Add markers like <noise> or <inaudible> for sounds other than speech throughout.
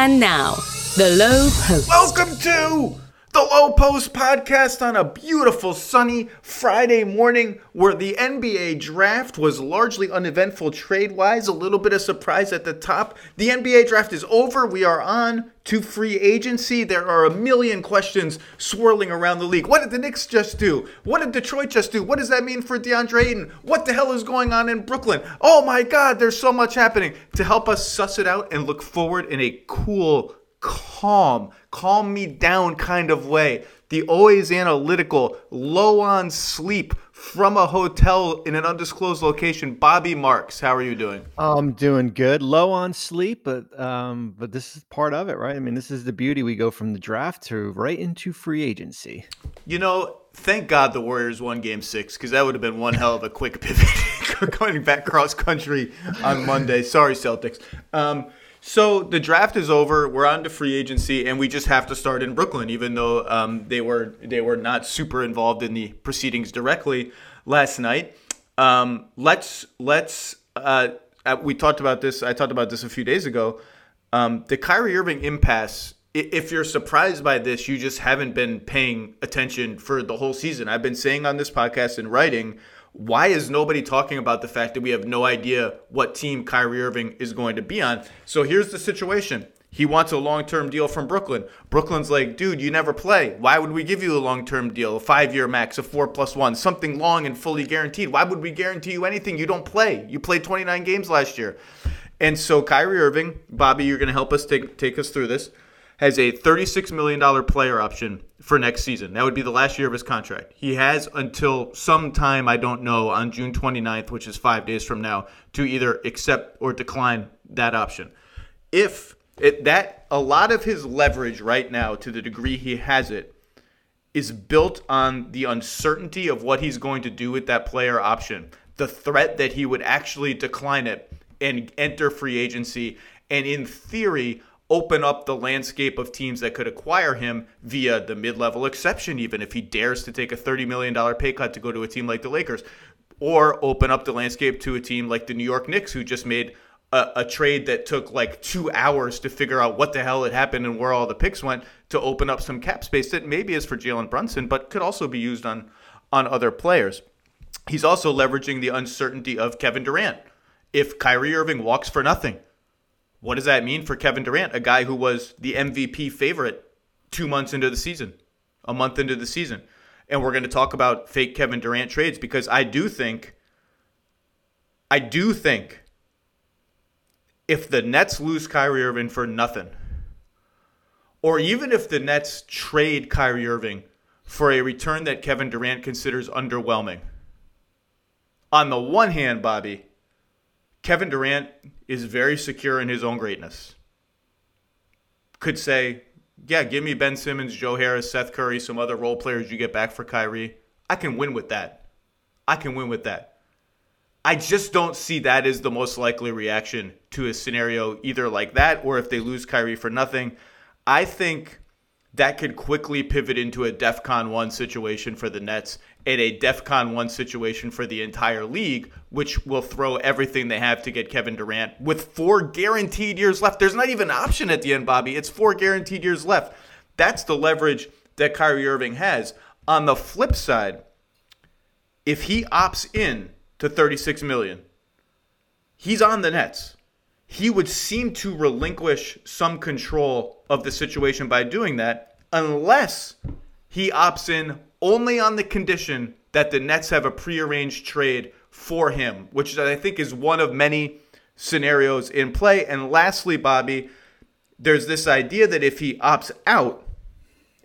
And now, the Low Post. Welcome to the Low Post podcast on a beautiful sunny Friday morning where the NBA draft was largely uneventful trade wise. A little bit of surprise at the top. The NBA draft is over. We are on to free agency. There are a million questions swirling around the league. What did the Knicks just do? What did Detroit just do? What does that mean for DeAndre Ayton? What the hell is going on in Brooklyn? Oh my God, there's so much happening. To help us suss it out and look forward in a cool, calm, calm me down kind of way. The always analytical, low on sleep from a hotel in an undisclosed location. Bobby Marks, how are you doing? I'm doing good. Low on sleep, but um, but this is part of it, right? I mean, this is the beauty. We go from the draft to right into free agency. You know, thank God the Warriors won Game Six because that would have been one hell of a quick <laughs> pivot <laughs> going back cross country on Monday. Sorry, Celtics. Um, so the draft is over. We're on to free agency, and we just have to start in Brooklyn, even though um, they were they were not super involved in the proceedings directly last night. Um, let's let's uh, uh we talked about this. I talked about this a few days ago. Um, the Kyrie Irving impasse. If you're surprised by this, you just haven't been paying attention for the whole season. I've been saying on this podcast and writing why is nobody talking about the fact that we have no idea what team Kyrie Irving is going to be on? So here's the situation. He wants a long term deal from Brooklyn. Brooklyn's like, dude, you never play. Why would we give you a long term deal, a five year max, a four plus one, something long and fully guaranteed? Why would we guarantee you anything? You don't play. You played 29 games last year. And so Kyrie Irving, Bobby, you're going to help us take, take us through this, has a $36 million player option for next season. That would be the last year of his contract. He has until sometime, I don't know, on June 29th, which is five days from now, to either accept or decline that option. If it, that, a lot of his leverage right now, to the degree he has it, is built on the uncertainty of what he's going to do with that player option, the threat that he would actually decline it and enter free agency, and in theory, open up the landscape of teams that could acquire him via the mid-level exception even if he dares to take a $30 million pay cut to go to a team like the Lakers or open up the landscape to a team like the New York Knicks who just made a, a, trade that took like two hours to figure out what the hell had happened and where all the picks went to open up some cap space that maybe is for Jalen Brunson, but could also be used on on other players. He's also leveraging the uncertainty of Kevin Durant. If Kyrie Irving walks for nothing, what does that mean for Kevin Durant, a guy who was the MVP favorite two months into the season, a month into the season? And we're going to talk about fake Kevin Durant trades because I do think, I do think if the Nets lose Kyrie Irving for nothing, or even if the Nets trade Kyrie Irving for a return that Kevin Durant considers underwhelming, on the one hand, Bobby, Kevin Durant is very secure in his own greatness. Could say, yeah, give me Ben Simmons, Joe Harris, Seth Curry, some other role players you get back for Kyrie. I can win with that. I can win with that. I just don't see that as the most likely reaction to a scenario either like that or if they lose Kyrie for nothing. I think that could quickly pivot into a DEFCON 1 situation for the Nets and a DEFCON 1 situation for the entire league, which will throw everything they have to get Kevin Durant with four guaranteed years left. There's not even an option at the end, Bobby. It's four guaranteed years left. That's the leverage that Kyrie Irving has. On the flip side, if he opts in to 36 million, he's on the Nets. He would seem to relinquish some control of the situation by doing that unless he opts in only on the condition that the Nets have a prearranged trade for him, which I think is one of many scenarios in play. And lastly, Bobby, there's this idea that if he opts out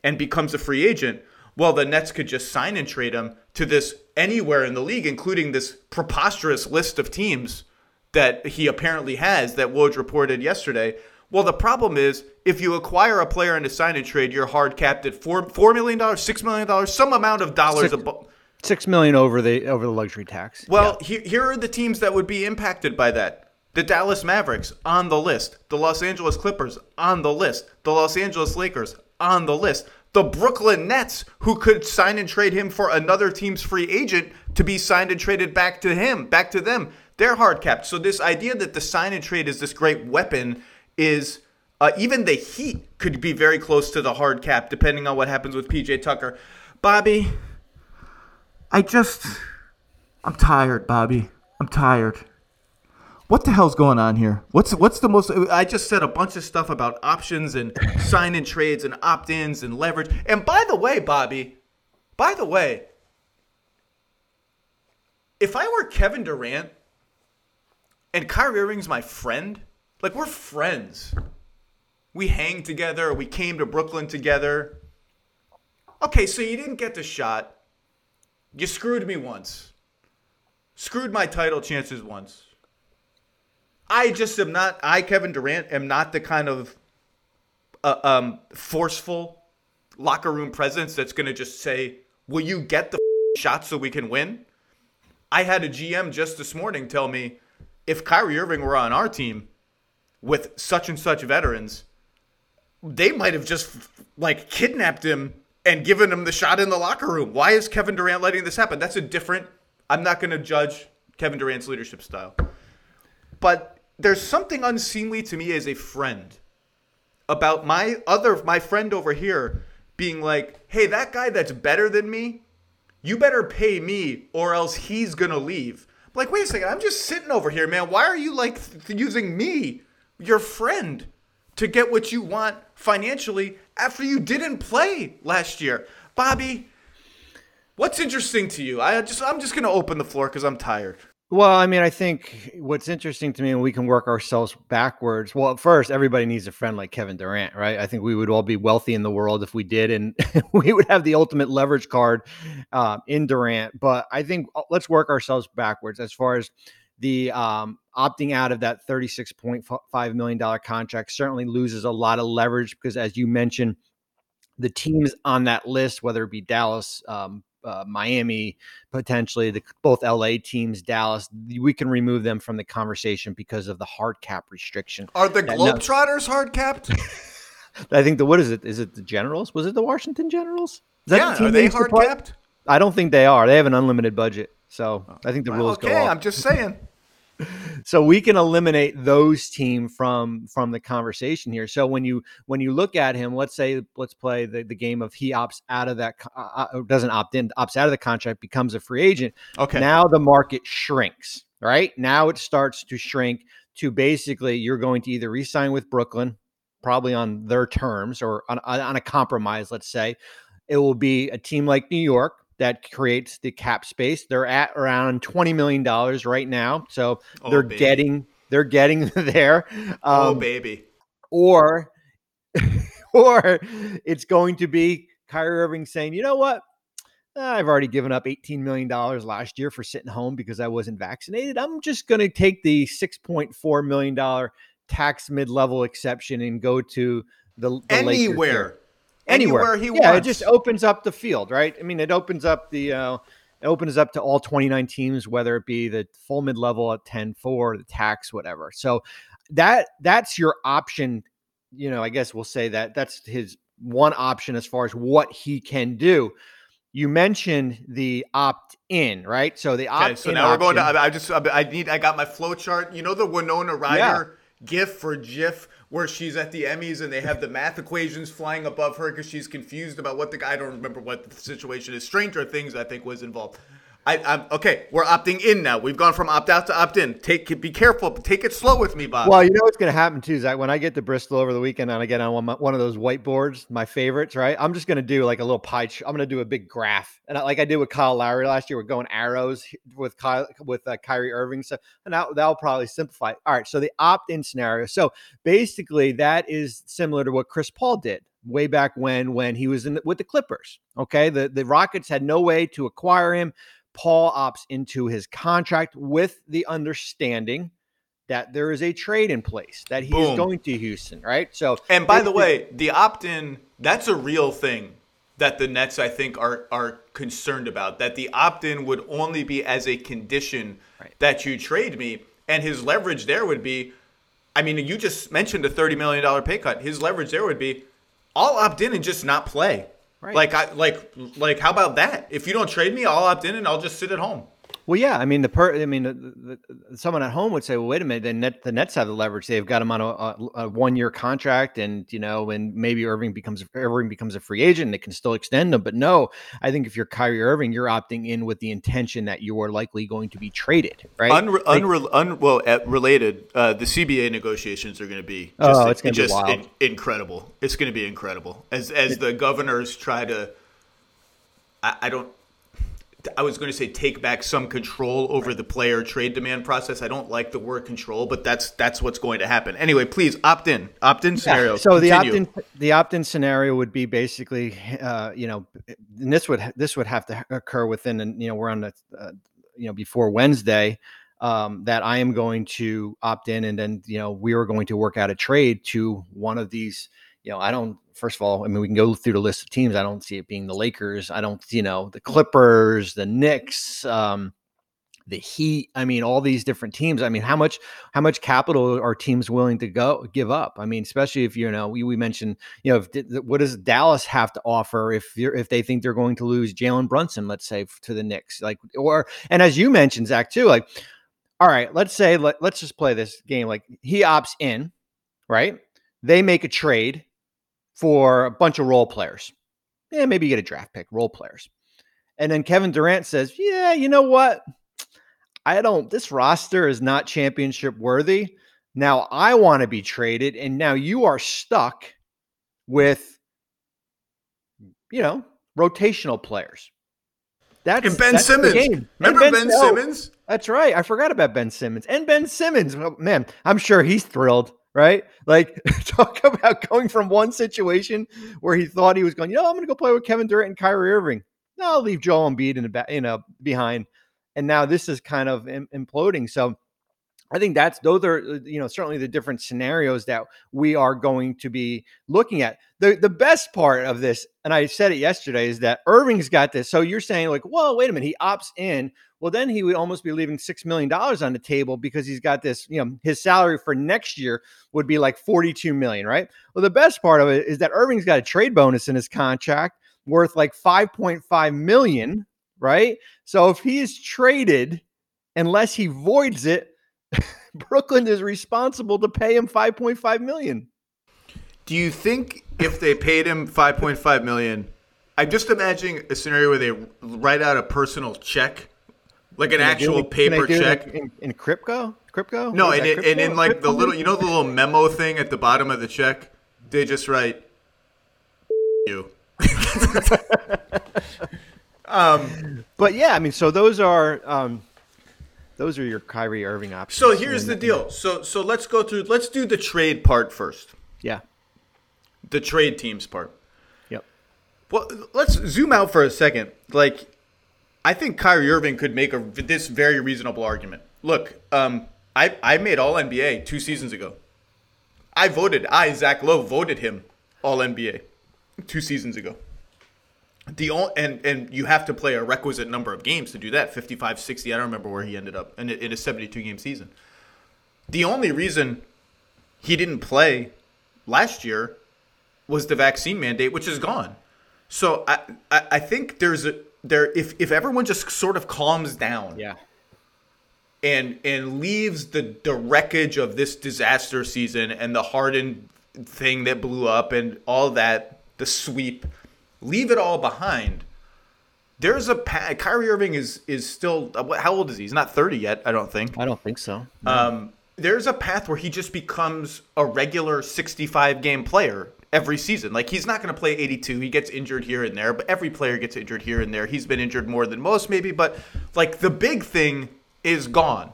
and becomes a free agent, well, the Nets could just sign and trade him to this anywhere in the league, including this preposterous list of teams that he apparently has that Woj reported yesterday. Well, the problem is if you acquire a player in a sign and trade, you're hard capped at four four million dollars, six million dollars, some amount of dollars six, above. Six million over the over the luxury tax. Well, yeah. here, here are the teams that would be impacted by that. The Dallas Mavericks on the list. The Los Angeles Clippers on the list. The Los Angeles Lakers on the list. The Brooklyn Nets, who could sign and trade him for another team's free agent to be signed and traded back to him, back to them. They're hard capped. So this idea that the sign and trade is this great weapon is Uh, even the Heat could be very close to the hard cap, depending on what happens with PJ Tucker. Bobby, I just, I'm tired, Bobby. I'm tired. What the hell's going on here? What's what's the most? I just said a bunch of stuff about options and <laughs> sign in trades and opt ins and leverage. And by the way, Bobby, by the way, if I were Kevin Durant and Kyrie Irving's my friend, like we're friends. We hang together. We came to Brooklyn together. Okay, so you didn't get the shot. You screwed me once. Screwed my title chances once. I just am not. I Kevin Durant am not the kind of uh, um, forceful locker room presence that's going to just say, "Will you get the shot so we can win?" I had a GM just this morning tell me, if Kyrie Irving were on our team with such and such veterans, they might have just like kidnapped him and given him the shot in the locker room. Why is Kevin Durant letting this happen? That's a different. I'm not going to judge Kevin Durant's leadership style, but there's something unseemly to me as a friend about my other my friend over here being like, "Hey, that guy that's better than me, you better pay me or else he's going to leave." Like, "Wait a second, I'm just sitting over here, man. Why are you like th- using me, your friend, to get what you want financially after you didn't play last year?" Bobby, what's interesting to you? I just I'm just going to open the floor cuz I'm tired. Well, I mean, I think what's interesting to me, and we can work ourselves backwards. Well, first, everybody needs a friend like Kevin Durant, right? I think we would all be wealthy in the world if we did, and <laughs> we would have the ultimate leverage card uh, in Durant. But I think uh, let's work ourselves backwards as far as the um, opting out of that $36.5 million contract certainly loses a lot of leverage because, as you mentioned, the teams on that list, whether it be Dallas, um, uh, Miami, potentially the both LA teams, Dallas. We can remove them from the conversation because of the hard cap restriction. Are the Globetrotters hard capped? I think the what is it? Is it the Generals? Was it the Washington Generals? yeah, the are they hard capped? I don't think they are. They have an unlimited budget, so I think the rules. Okay, I'm just saying. <laughs> So we can eliminate those team from from the conversation here. So when you when you look at him let's say let's play the, the game of he opts out of that uh, uh doesn't opt in opts out of the contract becomes a free agent. Okay. Now the market shrinks right? Now it starts to shrink to basically you're going to either re-sign with brooklyn probably on their terms or on, on a compromise let's say. It will be a team like new york that creates the cap space. They're at around twenty million dollars right now, so oh, they're baby. getting they're getting <laughs> there. Oh, um, oh baby! Or <laughs> or it's going to be Kyrie Irving saying, you know what? I've already given up $18 million last year for sitting home because I wasn't vaccinated. I'm just going to take the $6.4 million tax mid level exception and go to the, the anywhere anywhere, anywhere he yeah, wants. it just opens up the field, right? I mean, it opens up the uh, it opens up to all 29 teams, whether it be the full mid level at 10-4, the tax, whatever. So that that's your option. You know, I guess we'll say that that's his one option as far as what he can do. You mentioned the opt in, right? So the opt. Okay, so now option, we're going to. I just I need. I got my flow chart. You know the Winona Ryder yeah. GIF for GIF where she's at the Emmys and they have the math equations flying above her because she's confused about what the guy. I don't remember what the situation is. Stranger Things, I think, was involved. I, am okay. We're opting in now. We've gone from opt out to opt in. Take be careful. Take it slow with me, Bob. Well, you know what's going to happen too, Zach. When I get to Bristol over the weekend and I get on one, one of those whiteboards, my favorites, right? I'm just going to do like a little pie. Ch- I'm going to do a big graph, and I, like I did with Kyle Lowry last year. We're going arrows with Kyle with uh, Kyrie Irving, so and that that'll probably simplify. All right, so the opt in scenario. So basically, that is similar to what Chris Paul did way back when when he was in the, with the Clippers. Okay, the the Rockets had no way to acquire him. Paul opts into his contract with the understanding that there is a trade in place that he Boom. is going to Houston, right? So, and by the way, the opt-in that's a real thing that the Nets I think are are concerned about. That the opt-in would only be as a condition right. that you trade me, and his leverage there would be. I mean, you just mentioned a thirty million dollar pay cut. His leverage there would be, I'll opt in and just not play. Right. Like I like like how about that? If you don't trade me, I'll opt in and I'll just sit at home. Well, yeah, I mean the per. I mean, the, the, someone at home would say, "Well, wait a minute." The net, the Nets have the leverage. They've got him on a, a, a one year contract, and you know, and maybe Irving becomes Irving becomes a free agent, and they can still extend them, But no, I think if you're Kyrie Irving, you're opting in with the intention that you are likely going to be traded, right? Unre- like, unre- un- well, related, uh, the CBA negotiations are going to be just, oh, it's going to be wild. In- incredible. It's going to be incredible as as the governors try to. I, I don't I was going to say take back some control over the player trade demand process. I don't like the word control, but that's that's what's going to happen. Anyway, please opt in. Opt in scenario. Yeah, so the opt in the opt in scenario would be basically, uh, you know, and this would this would have to occur within, and you know, we're on the, uh, you know, before Wednesday. Um, that I am going to opt in, and then you know we are going to work out a trade to one of these. You know, I don't first of all, I mean, we can go through the list of teams. I don't see it being the Lakers. I don't, you know, the Clippers, the Knicks, um, the Heat. I mean, all these different teams. I mean, how much how much capital are teams willing to go give up? I mean, especially if you know we, we mentioned, you know, if, what does Dallas have to offer if you're if they think they're going to lose Jalen Brunson, let's say to the Knicks, like or and as you mentioned, Zach too, like, all right, let's say let, let's just play this game. Like he opts in, right? They make a trade for a bunch of role players. Yeah, maybe you get a draft pick, role players. And then Kevin Durant says, Yeah, you know what? I don't, this roster is not championship worthy. Now I want to be traded. And now you are stuck with, you know, rotational players. That's and Ben that's Simmons. Remember Ben, ben oh, Simmons? That's right. I forgot about Ben Simmons. And Ben Simmons, man, I'm sure he's thrilled right? Like, <laughs> talk about going from one situation where he thought he was going, you know, I'm going to go play with Kevin Durant and Kyrie Irving. No, I'll leave Joel Embiid in the back, you know, behind. And now this is kind of imploding. So I think that's those are uh, you know certainly the different scenarios that we are going to be looking at. The the best part of this, and I said it yesterday, is that Irving's got this. So you're saying like, well, wait a minute, he opts in. Well, then he would almost be leaving six million dollars on the table because he's got this. You know, his salary for next year would be like forty two million, right? Well, the best part of it is that Irving's got a trade bonus in his contract worth like five point five million, right? So if he is traded, unless he voids it <laughs> Brooklyn is responsible to pay him 5.5 million. Do you think if they paid him 5.5 million, I'm just imagining a scenario where they write out a personal check, like an actual paper check in, in crypto. Crypto? No, and, it, and in like crypto? the little, you know, the little memo <laughs> thing at the bottom of the check, they just write you. <laughs> um, but yeah, I mean, so those are. Um, those are your Kyrie Irving options. So here's the deal. So so let's go through. Let's do the trade part first. Yeah. The trade teams part. Yep. Well, let's zoom out for a second. Like, I think Kyrie Irving could make a this very reasonable argument. Look, um, I I made All NBA two seasons ago. I voted. I Zach Lowe voted him All NBA two seasons ago the and and you have to play a requisite number of games to do that 55 60 i don't remember where he ended up in, in a 72 game season. The only reason he didn't play last year was the vaccine mandate which is gone. So i i, I think there's a there if if everyone just sort of calms down yeah. and and leaves the the wreckage of this disaster season and the Harden thing that blew up and all that the sweep leave it all behind. There's a path. Kyrie Irving is is still how old is he? He's not 30 yet. I don't think. I don't think so. No. Um, there's a path where he just becomes a regular 65 game player every season. Like he's not going to play 82. He gets injured here and there, but every player gets injured here and there. He's been injured more than most, maybe, but like the big thing is gone.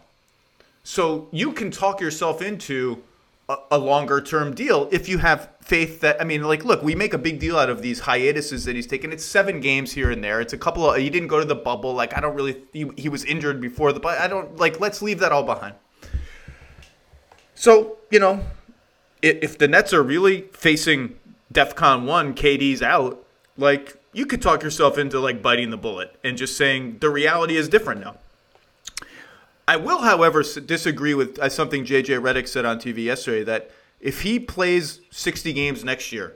So you can talk yourself into a, longer term deal if you have faith that I mean, like, look, we make a big deal out of these hiatuses that he's taken. It's seven games here and there. It's a couple of he didn't go to the bubble. Like, I don't really he, he was injured before the but I don't like. Let's leave that all behind. So you know, if the Nets are really facing DefCon one, KD's out. Like, you could talk yourself into like biting the bullet and just saying the reality is different now. I will, however, disagree with uh, something JJ Redick said on TV yesterday that if he plays 60 games next year,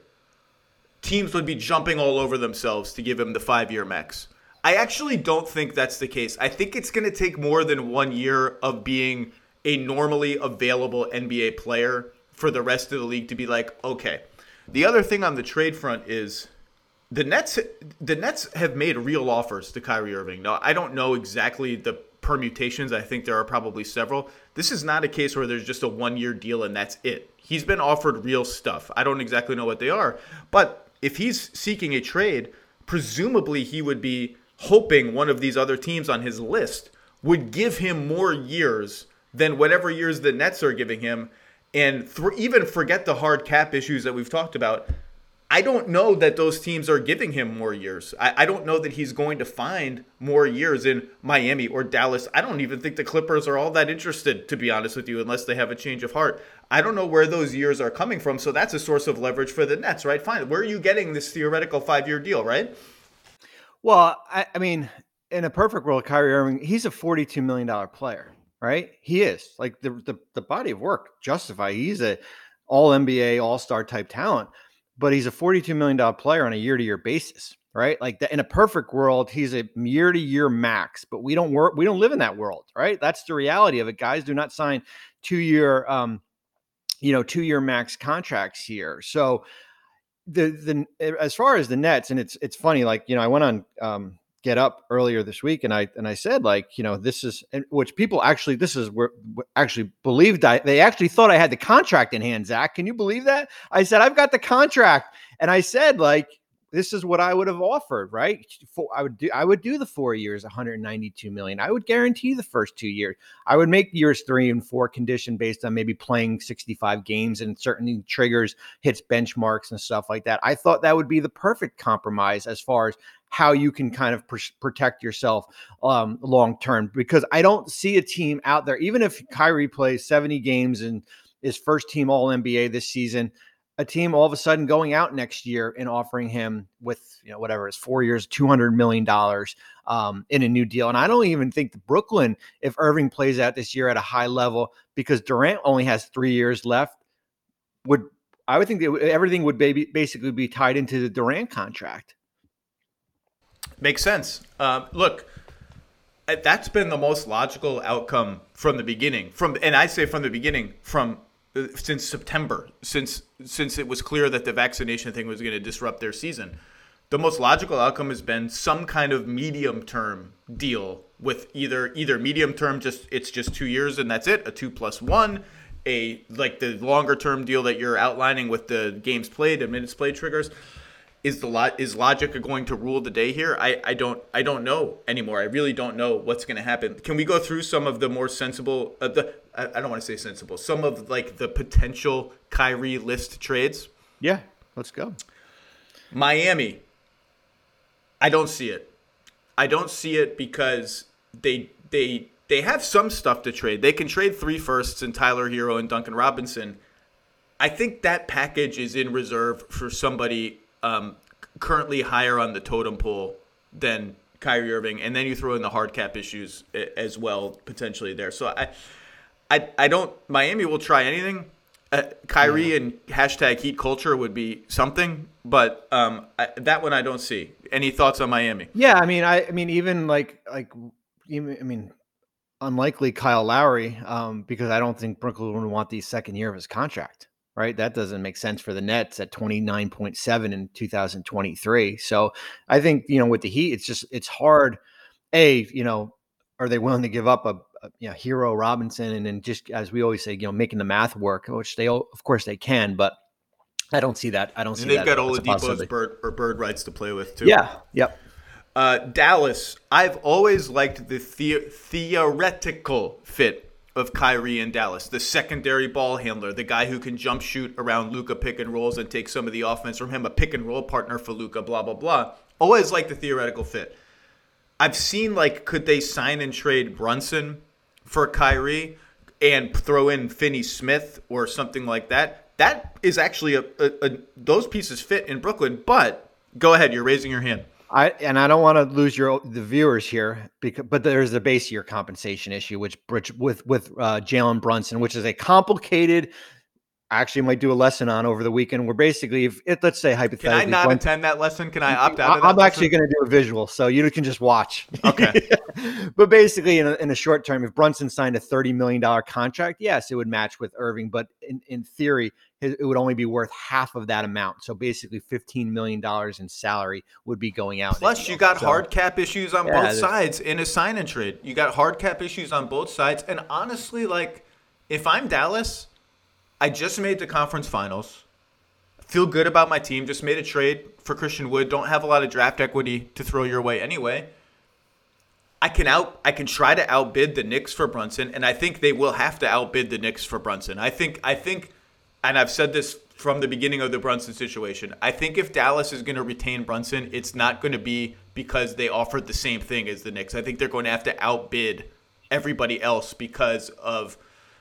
teams would be jumping all over themselves to give him the five year max. I actually don't think that's the case. I think it's going to take more than one year of being a normally available NBA player for the rest of the league to be like, okay. The other thing on the trade front is the Nets. The Nets have made real offers to Kyrie Irving. Now, I don't know exactly the permutations. I think there are probably several. This is not a case where there's just a one year deal and that's it. He's been offered real stuff. I don't exactly know what they are, but if he's seeking a trade, presumably he would be hoping one of these other teams on his list would give him more years than whatever years the Nets are giving him. And th- even forget the hard cap issues that we've talked about. I don't know that those teams are giving him more years. I, I, don't know that he's going to find more years in Miami or Dallas. I don't even think the Clippers are all that interested, to be honest with you, unless they have a change of heart. I don't know where those years are coming from. So that's a source of leverage for the Nets, right? Fine. Where are you getting this theoretical five year deal, right? Well, I, I mean, in a perfect world, Kyrie Irving, he's a $42 million player, right? He is. Like the, the, the body of work justify. He's a all NBA, all star type talent but he's a $42 million player on a year to year basis, right? Like that, in a perfect world, he's a year to year max, but we don't work, we don't live in that world, right? That's the reality of it. Guys do not sign two year, um, you know, two year max contracts here. So the, the, as far as the Nets, and it's, it's funny, like, you know, I went on, um, get up earlier this week and i and i said like you know this is which people actually this is where actually believed i they actually thought i had the contract in hand zach can you believe that? I said i've got the contract. And i said like this is what I would have offered, right? For, I would do I would do the four years, 192 million. I would guarantee the first two years. I would make years three and four condition based on maybe playing 65 games and certain triggers, hits benchmarks and stuff like that. I thought that would be the perfect compromise as far as how you can kind of pr- protect yourself um, long term because I don't see a team out there, even if Kyrie plays 70 games and is first team All NBA this season a team all of a sudden going out next year and offering him with you know whatever is four years, two hundred million dollars um, in a new deal. And I don't even think the Brooklyn, if Irving plays out this year at a high level, because Durant only has three years left, would I would think that everything would be, basically be tied into the Durant contract. Makes sense. Uh, look, that's been the most logical outcome from the beginning. From and I say from the beginning, from since September, since since it was clear that the vaccination thing was going to disrupt their season. The most logical outcome has been some kind of medium term deal with either either medium term just it's just two years and that's it, a two plus one, a like the longer term deal that you're outlining with the games played and minutes played triggers is the lot is logic going to rule the day here? I, I don't I don't know anymore. I really don't know what's going to happen. Can we go through some of the more sensible uh, the I, I don't want to say sensible. Some of like the potential Kyrie list trades? Yeah, let's go. Miami. I don't see it. I don't see it because they they they have some stuff to trade. They can trade three firsts and Tyler Herro and Duncan Robinson. I think that package is in reserve for somebody um, currently higher on the totem pole than Kyrie Irving, and then you throw in the hard cap issues as well potentially there. So I, I, I don't. Miami will try anything. Uh, Kyrie yeah. and hashtag Heat culture would be something, but um, I, that one I don't see. Any thoughts on Miami? Yeah, I mean, I, I mean, even like like, even, I mean, unlikely Kyle Lowry, um, because I don't think Brooklyn would want the second year of his contract right? That doesn't make sense for the Nets at 29.7 in 2023. So I think, you know, with the Heat, it's just, it's hard. A, you know, are they willing to give up a, a you know, Herro Robinson and then just, as we always say, you know, making the math work, which they, of course they can, but I don't see that. I don't see that. and they've got Oladipo's bird or bird rights to play with too. Yeah. Yep. Uh, Dallas, I've always liked the, the- theoretical fit of Kyrie in Dallas, the secondary ball handler, the guy who can jump shoot around Luka pick and rolls and take some of the offense from him, a pick and roll partner for Luka, blah blah blah. Always like the theoretical fit. I've seen like could they sign and trade Brunson for Kyrie and throw in Finney Smith or something like that. That is actually a, a, a those pieces fit in Brooklyn. But go ahead, you're raising your hand. I and I don't want to lose your the viewers here because but there's a base year compensation issue which bridge with with uh, Jalen Brunson, which is a complicated actually might do a lesson on over the weekend. Where basically, if it, let's say Can hypothetically, I not Brun- attend that lesson? Can I opt out of I- that? I'm actually going to do a visual, so you can just watch. Okay. <laughs> but basically, in a, in a short term, if Brunson signed a thirty million dollar contract, yes, it would match with Irving. But in, in theory, it it would only be worth half of that amount. So basically, fifteen million dollars in salary would be going out. Plus, you got So- hard cap issues on Yeah, both sides in a sign and trade. You got hard cap issues on both sides. And honestly, like, if I'm Dallas, I just made the conference finals. Feel good about my team. Just made a trade for Christian Wood. Don't have a lot of draft equity to throw your way anyway. I can out I can try to outbid the Knicks for Brunson, and I think they will have to outbid the Knicks for Brunson. I think I think and I've said this from the beginning of the Brunson situation. I think if Dallas is going to retain Brunson, it's not going to be because they offered the same thing as the Knicks. I think they're going to have to outbid everybody else because of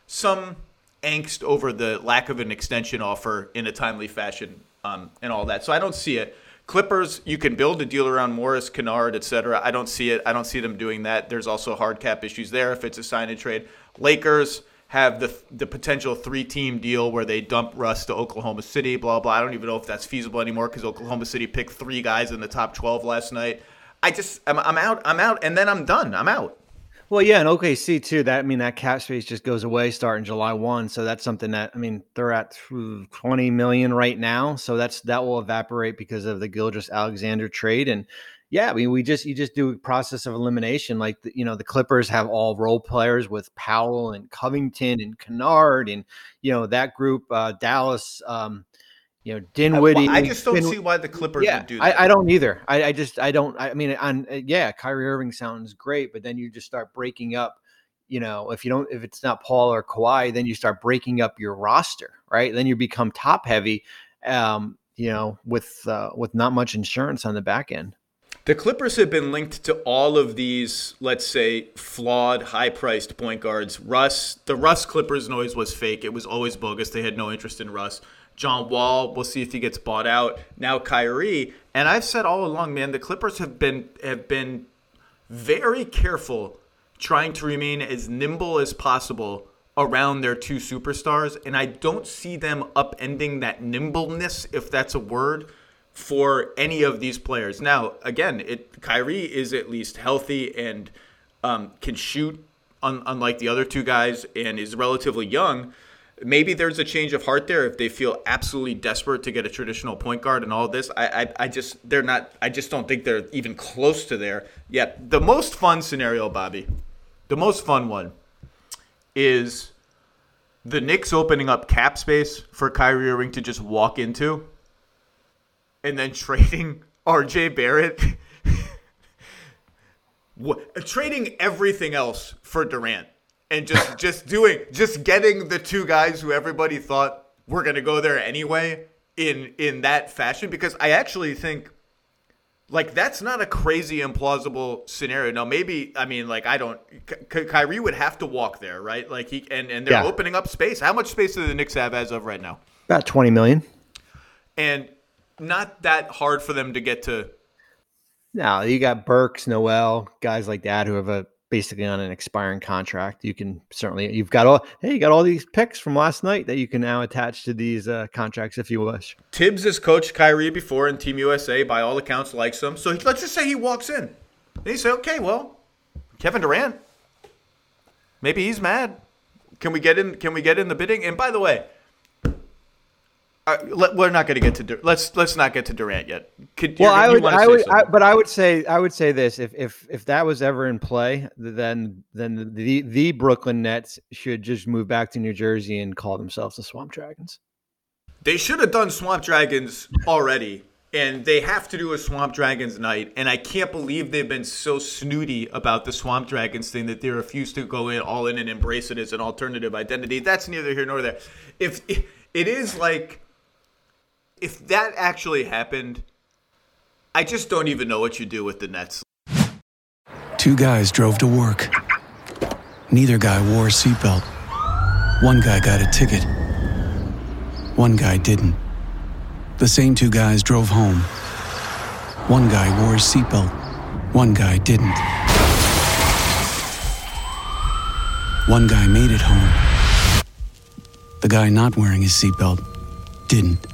some angst over the lack of an extension offer in a timely fashion um, and all that. So I don't see it. Clippers, you can build a deal around Morris, Kennard, etc. I don't see it. I don't see them doing that. There's also hard cap issues there if it's a sign and trade. Lakers have the the potential three team deal where they dump Russ to Oklahoma City. Blah blah. I don't even know if that's feasible anymore because Oklahoma City picked three guys in the top 12 last night. I just I'm, I'm out. I'm out, and then I'm done. I'm out. Well, yeah, and OKC too. That I mean, that cap space just goes away starting July one. So that's something that I mean, they're at twenty million right now. So that's that will evaporate because of the Gilgeous Alexander trade. And yeah, I mean, we just you just do a process of elimination. Like the, you know, the Clippers have all role players with Powell and Covington and Kennard, and you know that group. Uh, Dallas, um, you know, Dinwiddie. I just don't Din- see why the Clippers yeah, would do that. I, I don't either. I, I just I don't. I mean, on uh, yeah, Kyrie Irving sounds great, but then you just start breaking up. You know, if you don't, if it's not Paul or Kawhi, then you start breaking up your roster, right? Then you become top heavy. Um, you know, with uh, with not much insurance on the back end. The Clippers have been linked to all of these, let's say, flawed, high-priced point guards. Russ, the Russ Clippers noise was fake. It was always bogus. They had no interest in Russ. John Wall, we'll see if he gets bought out. Now Kyrie, and I've said all along, man, the Clippers have been have been very careful trying to remain as nimble as possible around their two superstars, and I don't see them upending that nimbleness, if that's a word, for any of these players. Now, again, it Kyrie is at least healthy and um, can shoot, un- unlike the other two guys, and is relatively young. Maybe there's a change of heart there if they feel absolutely desperate to get a traditional point guard and all this. I, I, I just they're not. I just don't think they're even close to there yet. The most fun scenario, Bobby, the most fun one, is the Knicks opening up cap space for Kyrie Irving to just walk into and then trading <laughs> RJ Barrett, <laughs> what, trading everything else for Durant, and just <laughs> just doing just getting the two guys who everybody thought were going to go there anyway in in that fashion. Because I actually think. Like that's not a crazy implausible scenario. Now maybe I mean like I don't. Ky- Kyrie would have to walk there, right? Like he and and they're Yeah. opening up space. How much space do the Knicks have as of right now? About twenty million. and not that hard for them to get to. Now you got Burks, Noel, guys like that who have a basically on an expiring contract. You can certainly you've got all hey, you got all these picks from last night that you can now attach to these uh, contracts if you wish. Thibs has coached Kyrie before in Team USA. By all accounts, likes him. So let's just say he walks in. And you say, okay, well, Kevin Durant. Maybe he's mad. Can we get in? Can we get in the bidding? And by the way, uh, let, we're not going to get to. Dur- Let's let's not get to Durant yet. Could, Well, I would, I would, I, but I would say, I would say this: if if if that was ever in play, then then the the Brooklyn Nets should just move back to New Jersey and call themselves the Swamp Dragons. They should have done Swamp Dragons already, and they have to do a Swamp Dragons night. And I can't believe they've been so snooty about the Swamp Dragons thing that they refuse to go in all in and embrace it as an alternative identity. That's neither here nor there. If it is like, if that actually happened, I just don't even know what you do with the Nets. Two guys drove to work. Neither guy wore a seatbelt. One guy got a ticket. One guy didn't. The same two guys drove home. One guy wore a seatbelt. One guy didn't. One guy made it home. The guy not wearing his seatbelt didn't.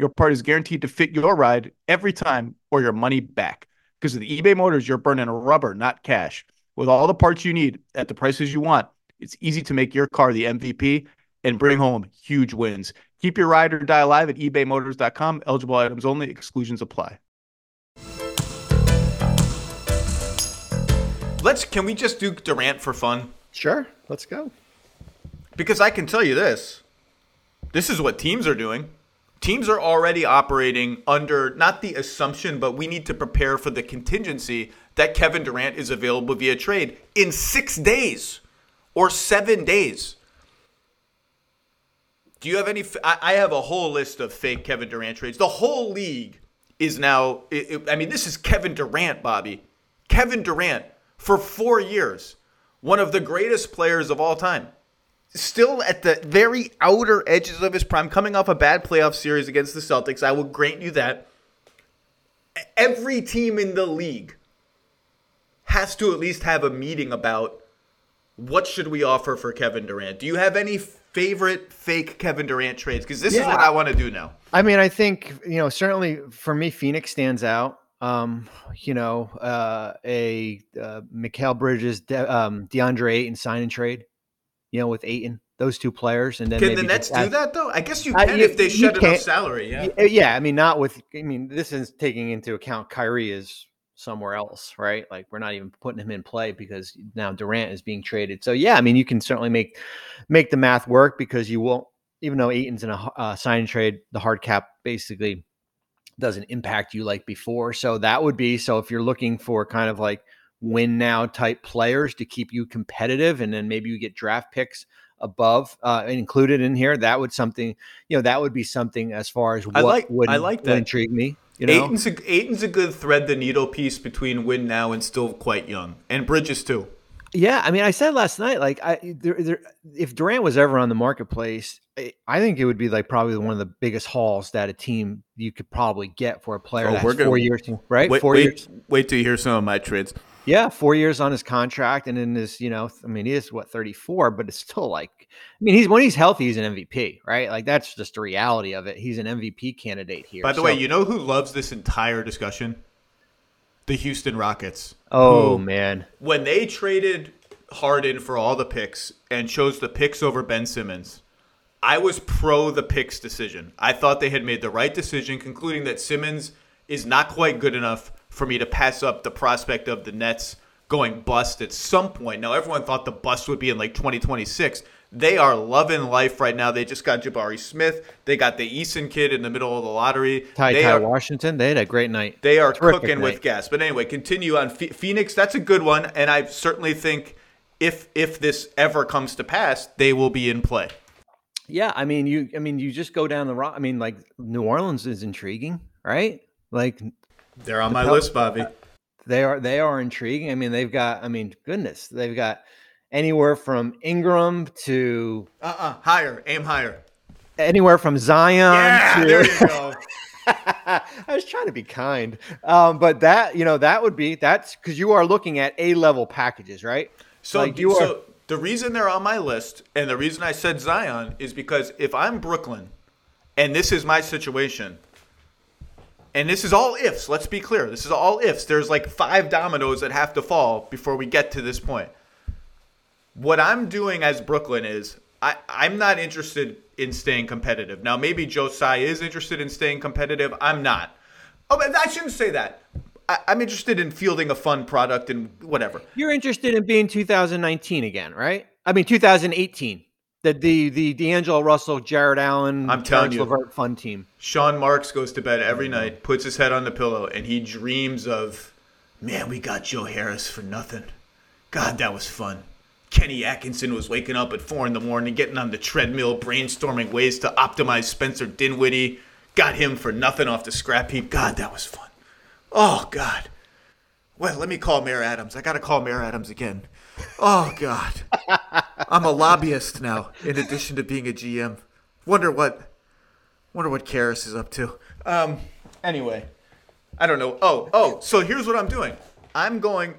your part is guaranteed to fit your ride every time or your money back. Because with eBay Motors, you're burning rubber, not cash. With all the parts you need at the prices you want, it's easy to make your car the MVP and bring home huge wins. Keep your ride or die alive at ebaymotors.com. Eligible items only, exclusions apply. Let's can we just do Durant for fun? Sure, let's go. Because I can tell you this. This is what teams are doing. Teams are already operating under not the assumption, but we need to prepare for the contingency that Kevin Durant is available via trade in six days or seven days. Do you have any? I have a whole list of fake Kevin Durant trades. The whole league is now. I mean, this is Kevin Durant, Bobby. Kevin Durant for four years, one of the greatest players of all time still at the very outer edges of his prime, coming off a bad playoff series against the Celtics. I will grant you that. Every team in the league has to at least have a meeting about what should we offer for Kevin Durant. Do you have any favorite fake Kevin Durant trades? Because this is what I want to do now. I mean, I think you know certainly for me, Phoenix stands out. Um, you know, uh, a uh, Mikal Bridges, De- um, DeAndre Ayton sign and trade. You know, with Ayton, those two players, and then Can the Nets just do that though? I guess you Uh, can you- if they shed enough salary. Yeah. Yeah, I mean, not with. I mean, this is taking into account Kyrie is somewhere else, right? Like we're not even putting him in play because now Durant is being traded. So yeah, I mean, you can certainly make make the math work because you won't. Even though Ayton's in a uh, sign trade, the hard cap basically doesn't impact you like before. So that would be so if you're looking for kind of like win now type players to keep you competitive, and then maybe you get draft picks above uh, included in here. That would something you know that would be something as far as what I like- would I like would that. intrigue me. You know, Ayton's a, Ayton's a good thread the needle piece between win now and still quite young, and Bridges too. Yeah, I mean, I said last night, like, I eh, there, there, if Durant was ever on the marketplace, I, I think it would be like probably one of the biggest hauls that a team you could probably get for a player Oh, we're has gonna- four years, right? Wait, four wait, years, wait till you hear some of my trades. yeah, four years on his contract, and in his, you know, I mean, he is what thirty four, but it's still like, I mean, he's when he's healthy, he's an MVP, right? Like that's just the reality of it. He's an MVP candidate here. By the So- way, you know who loves this entire discussion? The Houston Rockets. oh who- man, when they traded Harden for all the picks and chose the picks over Ben Simmons, I was pro the picks decision. I thought they had made the right decision, concluding that Simmons is not quite good enough for me to pass up the prospect of the Nets going bust at some point. Now, everyone thought the bust would be in like 2026. They are loving life right now. They just got Jabari Smith. They got the Eason kid in the middle of the lottery. Ty they Ty are, Washington, they had a great night. they are Terrific cooking with gas. But anyway, continue on Phoenix. That's a good one, and I certainly think if if this ever comes to pass, they will be in play. Yeah, I mean, you, I mean, you just go down the rock. I mean, like New Orleans is intriguing, right? Like They're on my Pel- list, Bobby. they are, they are intriguing. I mean, they've got, I mean, goodness, they've got anywhere from Ingram to Uh uh higher, aim higher. anywhere from Zion Yeah, to. there you go. <laughs> I was trying to be kind, um, but that you know that would be that's because you are looking at a level packages, right? So, Like, you so are- the reason they're on my list, and the reason I said Zion, is because if I'm Brooklyn, and this is my situation, and this is all ifs. Let's be clear. This is all ifs. There's like five dominoes that have to fall before we get to this point. What I'm doing as Brooklyn is I, I'm not interested in staying competitive. Now, maybe Joe Tsai is interested in staying competitive. I'm not. Oh, but I shouldn't say that. I, I'm interested in fielding a fun product and whatever. You're interested in being 2019 again, right? I mean 2018. The the the D'Angelo Russell, Jarrett Allen, I'm telling Terrence you. Levert fun team. Sean Marks goes to bed every night, puts his head on the pillow, and he dreams of, man, we got Joe Harris for nothing. God, that was fun. Kenny Atkinson was waking up at four in the morning, getting on the treadmill, brainstorming ways to optimize Spencer Dinwiddie. Got him for nothing off the scrap heap. God, that was fun. Oh God. Well, let me call Mayor Adams. I gotta call Mayor Adams again. Oh God. <laughs> I'm a lobbyist now, in addition to being a GM. Wonder what wonder what Caris is up to. Um anyway. I don't know. Oh, oh, so here's what I'm doing. I'm going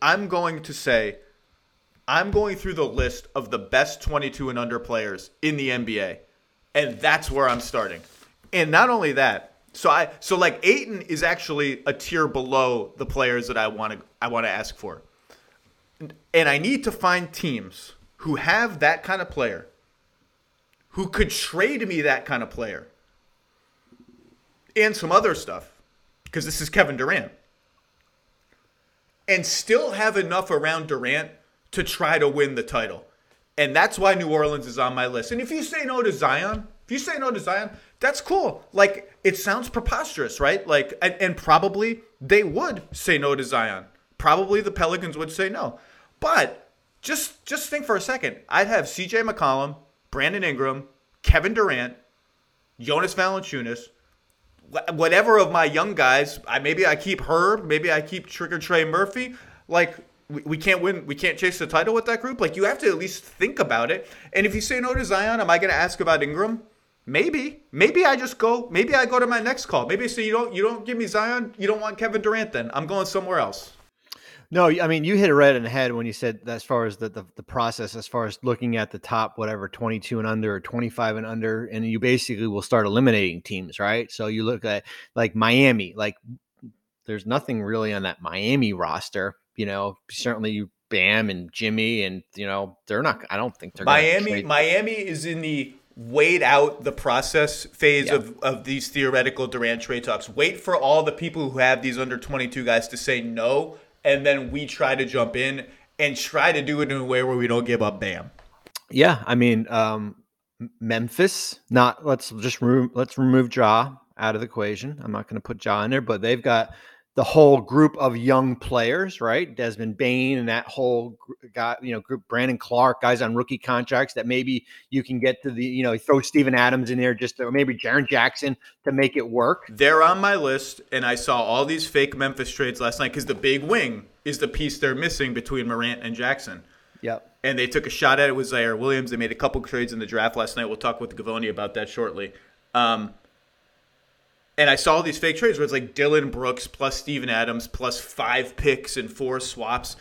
I'm going to say I'm going through the list of the best 22 and under players in the NBA. And that's where I'm starting. And not only that, so I so like Ayton is actually a tier below the players that I want to I want to ask for. And, I need to find teams who have that kind of player who could trade me that kind of player and some other stuff because this is Kevin Durant and still have enough around Durant to try to win the title. And that's why New Orleans is on my list. And if you say no to Zion, if you say no to Zion, that's cool. Like it sounds preposterous, right? Like and, and probably they would say no to Zion. Probably the Pelicans would say no. But just just think for a second. I'd have CJ McCollum, Brandon Ingram, Kevin Durant, Jonas Valanciunas, whatever of my young guys. I maybe I keep Herb, maybe I keep Trigger Trey Murphy. Like we, we can't win, we can't chase the title with that group. Like you have to at least think about it. And if you say no to Zion, am I going to ask about Ingram? Maybe, maybe I just go. Maybe I go to my next call. Maybe I say you don't, you don't give me Zion. You don't want Kevin Durant. Then I'm going somewhere else. No, I mean you hit it right in the head when you said as far as the, the, the process, as far as looking at the top, whatever, 22 and under or 25 and under, and you basically will start eliminating teams, right? So you look at like Miami, like there's nothing really on that Miami roster. You know, certainly Bam and Jimmy, and you know they're not. I don't think they're Miami. Miami is in the wait out the process phase of, of these theoretical Durant trade talks. Wait for all the people who have these under 22 guys to say no, and then we try to jump in and try to do it in a way where we don't give up Bam. Yeah, I mean, um, Memphis. Not let's just remove let's remove Ja out of the equation. I'm not going to put Ja in there, but they've got the whole group of young players, right? Desmond Bane and that whole guy, you know, group, Brandon Clarke, guys on rookie contracts that maybe you can get to the, you know, throw Steven Adams in there just to, or maybe Jaren Jackson to make it work. They're on my list, and I saw all these fake Memphis trades last night because the big wing is the piece they're missing between Morant and Jackson. Yep. And they took a shot at it with Ziaire Williams. They made a couple trades in the draft last night. We'll talk with Givony about that shortly. Um, and I saw these fake trades where it's like Dillon Brooks plus Steven Adams plus five picks and four swaps.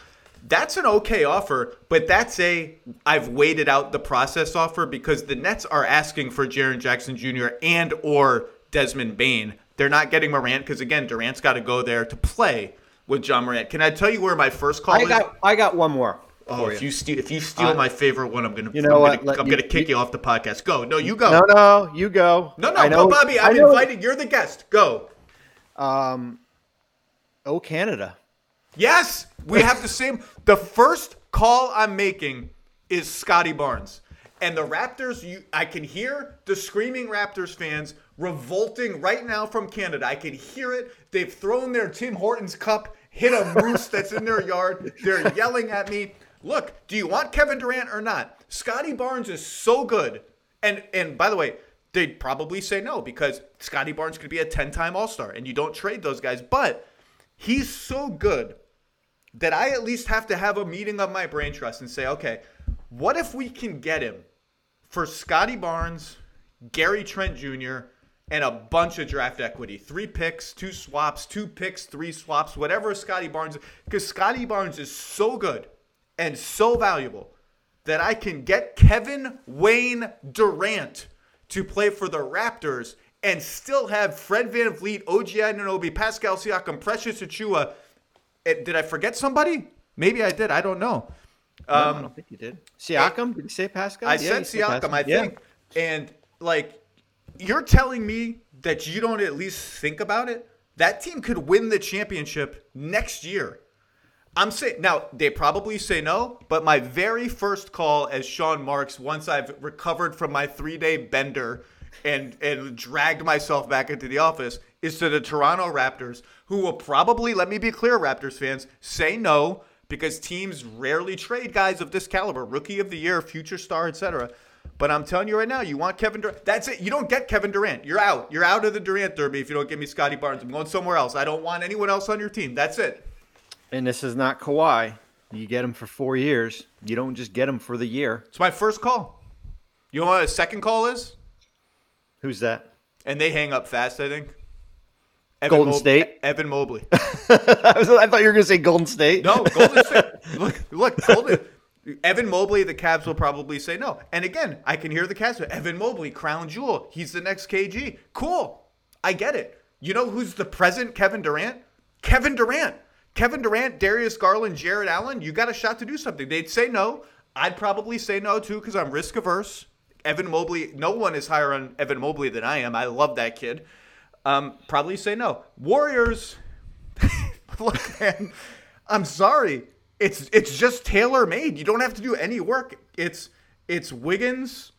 That's an okay offer, but that's a I've waited out the process offer because the Nets are asking for Jaren Jackson Jr. and or Desmond Bane. They're not getting Morant because again, Durant's got to go there to play with John Morant. Can I tell you where my first call I is? got I got one more. Oh, if you steal if you steal uh, my favorite one, I'm gonna you know I'm gonna, I'm gonna kick you, you, off the podcast. Go, no, you go. No, no, you go. No, no, know, Bobby. I'm inviting. You're the guest. Go. Um, oh, Canada. Yes, we have the same. The first call I'm making is Scottie Barnes, and the Raptors. You, I can hear the screaming Raptors fans revolting right now from Canada. I can hear it. They've thrown their Tim Hortons cup, hit a moose that's in their yard. They're yelling at me look, do you want Kevin Durant or not? Scottie Barnes is so good. And and by the way, they'd probably say no because Scottie Barnes could be a 10-time All-Star and you don't trade those guys, but he's so good that I at least have to have a meeting of my brain trust and say, okay, what if we can get him for Scottie Barnes, Gary Trent Jr., and a bunch of draft equity. Three picks, two swaps, two picks, three swaps, whatever Scottie Barnes. Because Scottie Barnes is so good and so valuable that I can get Kevin Wayne Durant to play for the Raptors and still have Fred Van VanVleet, OG Anunoby, Pascal Siakam, Precious Achiuwa. Eh, did I forget somebody? Maybe I did. I don't know. Um, no, I um, don't think you did. Siakam? Did you say Pascal? I yeah, said Siakam, I think. Yeah. And like, you're telling me that you don't at least think about it? That team could win the championship next year. I'm saying now they probably say no, but my very first call as Sean Marks, once I've recovered from my three day bender and and dragged myself back into the office, is to the Toronto Raptors, who will probably, let me be clear, Raptors fans, say no because teams rarely trade guys of this caliber, rookie of the year, future star, etc. But I'm telling you right now, you want Kevin Durant. That's it. You don't get Kevin Durant. You're out. You're out of the Durant Derby if you don't give me Scottie Barnes. I'm going somewhere else. I don't want anyone else on your team. That's it. And this is not Kawhi. You get him for four years. You don't just get him for the year. It's my first call. You know what a second call is? Who's that? And they hang up fast, I think. Evan Golden State? Evan Mobley. <laughs> I, was, I thought you were going to say Golden State. No, Golden <laughs> State. look, look, Golden. Evan Mobley, the Cavs will probably say no. And again, I can hear the Cavs. Evan Mobley, crown jewel. He's the next KG. Cool. I get it. You know who's the present Kevin Durant? Kevin Durant. Kevin Durant, Darius Garland, Jarrett Allen. You got a shot to do something. They'd say no. I'd probably say no too because I'm risk averse. Evan Mobley, no one is higher on Evan Mobley than I am. I love that kid. Um, probably say no. Warriors, <laughs> look, man, I'm sorry. It's it's just tailor made. You don't have to do any work. It's it's Wiggins,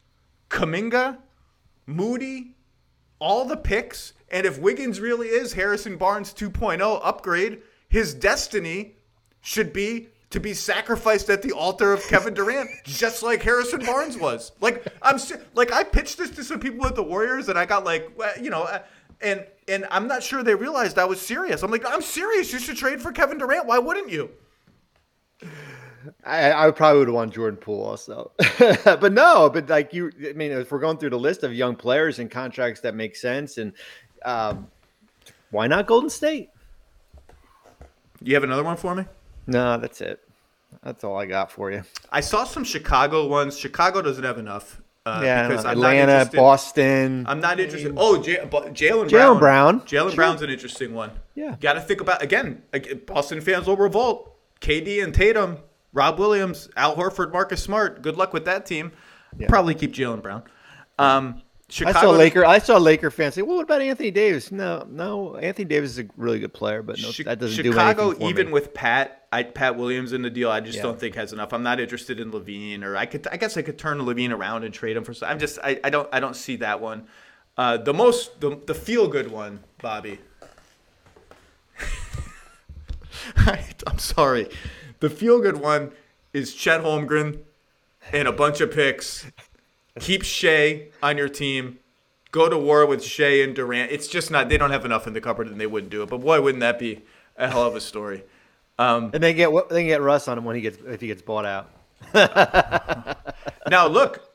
Kuminga, Moody, all the picks. And if Wiggins really is Harrison Barnes 2.0 upgrade, his destiny should be to be sacrificed at the altar of Kevin Durant, just like Harrison Barnes was. Like I'm like I pitched this to some people at the Warriors, and I got like you know, uh, and and I'm not sure they realized I was serious. I'm like I'm serious. You should trade for Kevin Durant. Why wouldn't you? I, I probably would won Jordan Poole also, <laughs> but no, but like you, I mean, if we're going through the list of young players and contracts that make sense, and um, why not Golden State? You have another one for me? No, that's it. That's all I got for you. I saw some Chicago ones. Chicago doesn't have enough. Uh, yeah, because Atlanta, Boston. I'm not interested. Oh, Jaylen Brown. Jaylen Brown. Jaylen sure. Brown's an interesting one. Yeah. Got to think about again. Boston fans will revolt. KD and Tatum, Rob Williams, Al Horford, Marcus Smart. Good luck with that team. Yeah. Probably keep Jaylen Brown. Um, Chicago, I saw Laker. I saw Laker fans say, "Well, what about Anthony Davis?" No, no. Anthony Davis is a really good player, but no, that doesn't Chicago, do anything. even me. with Pat, I, Pat Williams in the deal, I just yeah. don't think has enough. I'm not interested in LaVine, or I could, I guess, I could turn LaVine around and trade him for. I'm just, I, I don't, I don't see that one. Uh, the most, the, the feel good one, Bobby. <laughs> I'm sorry. The feel good one is Chet Holmgren and a bunch of picks keep Shai on your team. Go to war with Shai and Durant. It's just not. They don't have enough in the cupboard, and they wouldn't do it. But boy, wouldn't that be a hell of a story? Um, and they get they get Russ on him when he gets if he gets bought out. <laughs> now look,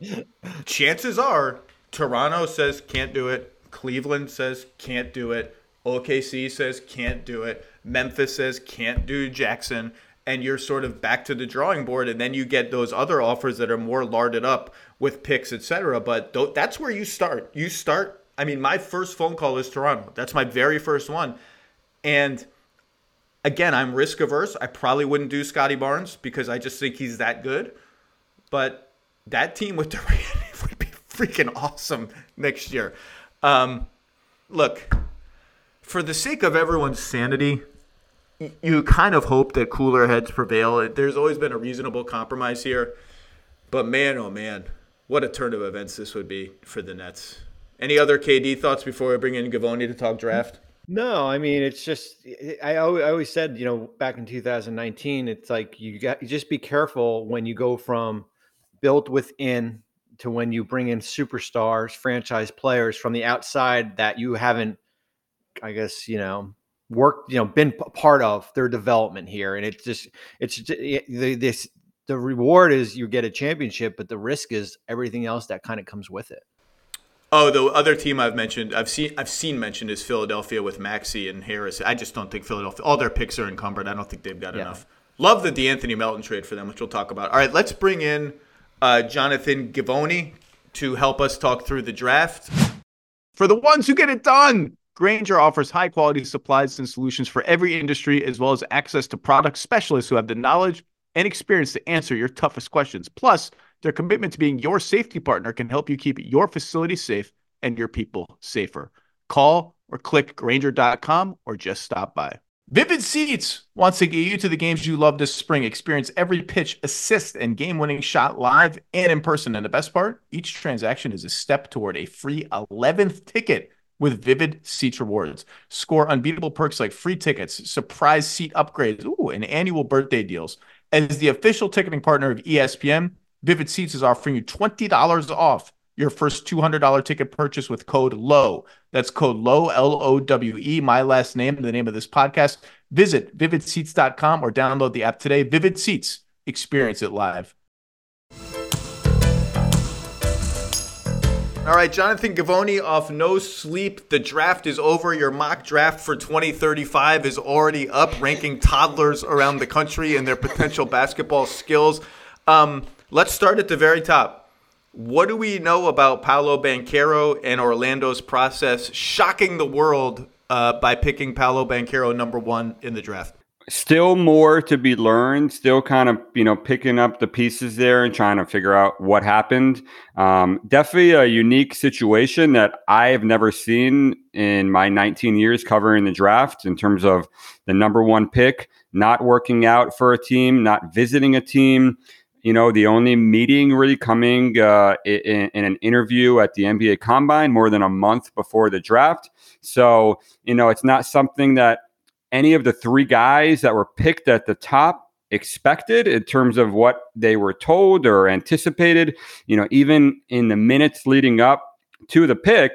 chances are Toronto says can't do it. Cleveland says can't do it. OKC says can't do it. Memphis says can't do Jackson and you're sort of back to the drawing board and then you get those other offers that are more larded up with picks etc but th- that's where you start. You start i mean my first phone call is toronto. That's my very first one. And again i'm risk averse. I probably wouldn't do scottie barnes because i just think he's that good. But that team with <laughs> durant would be freaking awesome next year. Um, look for the sake of everyone's sanity you kind of hope that cooler heads prevail. There's always been a reasonable compromise here, but man, oh man, what a turn of events this would be for the Nets. Any other KD thoughts before I bring in Givony to talk draft? No, I mean it's just I always said you know back in 2019 it's like you got you just be careful when you go from built within to when you bring in superstars, franchise players from the outside that you haven't I guess you know worked, you know, been part of their development here, and it's just it's the this the reward is you get a championship, but the risk is everything else that kind of comes with it. Oh, the other team I've mentioned, I've seen, I've seen mentioned is Philadelphia with Maxey and Harris. I just don't think Philadelphia. All their picks are encumbered. I don't think they've got yeah. enough. Love the De'Anthony Melton trade for them, which we'll talk about. All right, let's bring in uh, Jonathan Givony to help us talk through the draft. For the ones who get it done, Grainger offers high quality supplies and solutions for every industry, as well as access to product specialists who have the knowledge and experience to answer your toughest questions. Plus, their commitment to being your safety partner can help you keep your facility safe and your people safer. Call or click Grainger.com or just stop by. Vivid Seats wants to get you to the games you love this spring. Experience every pitch, assist, and game winning shot live and in person. And the best part, each transaction is a step toward a free 11th ticket with Vivid Seats rewards. Score unbeatable perks like free tickets, surprise seat upgrades, ooh, and annual birthday deals. As the official ticketing partner of ESPN, Vivid Seats is offering you $20 off your first $200 ticket purchase with code LOWE. That's code LOWE, L O W E, my last name, the name of this podcast. Visit vividseats.com or download the app today. Vivid Seats, experience it live. All right, Jonathan Givony off no sleep. The draft is over. Your mock draft for 2035 is already up, ranking toddlers around the country and their potential basketball skills. Um, let's start at the very top. What do we know about Paolo Banchero and Orlando's process shocking the world uh, by picking Paolo Banchero number one in the draft? Still more to be learned still kind of you know picking up the pieces there and trying to figure out what happened. Um, definitely a unique situation that i have never seen in my 19 years covering the draft in terms of the number one pick not working out for a team not visiting a team you know the only meeting really coming uh, in, in an interview at the nba combine more than a month before the draft. So you know it's not something that any of the three guys that were picked at the top expected in terms of what they were told or anticipated. You know, even in the minutes leading up to the pick,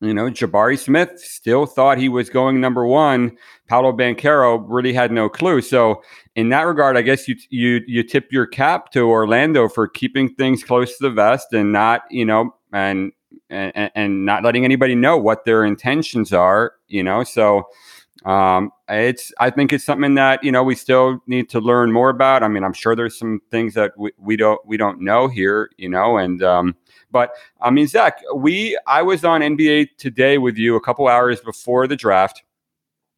you know, Jabari Smith still thought he was going number one. Paolo Banchero really had no clue. So, in that regard, I guess you you you tip your cap to Orlando for keeping things close to the vest and not, you know, and and, and not letting anybody know what their intentions are. You know, so um, it's I think it's something that you know we still need to learn more about. I mean, I'm sure there's some things that we, we don't we don't know here, you know, and um, but I mean, Zach, we I was on NBA today with you a couple hours before the draft,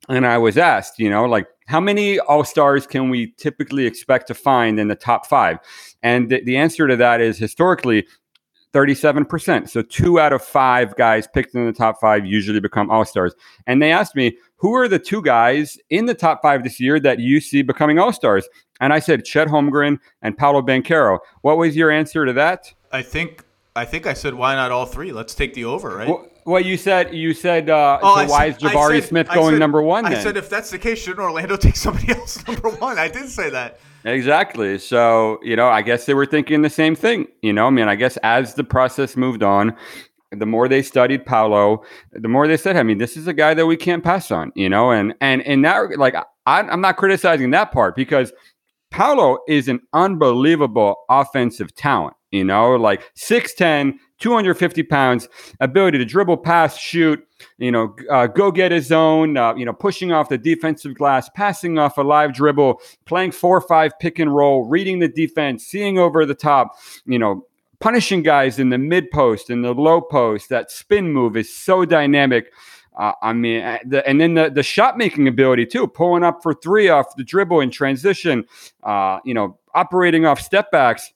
and I was asked, you know, like how many All Stars can we typically expect to find in the top five? And the, the answer to that is historically 37%. So two out of five guys picked in the top five usually become all stars. And they asked me, who are the two guys in the top five this year that you see becoming all stars? And I said Chet Holmgren and Paolo Banchero. What was your answer to that? I think I think I said why not all three? Let's take the over, right? Well, well you said you said uh, oh, so why said, is Jabari said, Smith going said, number one? I said if that's the case, shouldn't Orlando <laughs> take somebody else <laughs> number one? I did say that. Exactly. So, you know, I guess they were thinking the same thing. You know, I mean, I guess as the process moved on, the more they studied Paolo, the more they said, I mean, this is a guy that we can't pass on, you know, and and and that like I, I'm not criticizing that part because Paolo is an unbelievable offensive talent, you know, like 6'10, 250 pounds, ability to dribble, pass, shoot, you know, uh, go get his own, uh, you know, pushing off the defensive glass, passing off a live dribble, playing four or five pick and roll, reading the defense, seeing over the top, you know, punishing guys in the mid post and the low post. That spin move is so dynamic. Uh, I mean, uh, the, and then the, the shot making ability too, pulling up for three off the dribble in transition, uh, you know, operating off step backs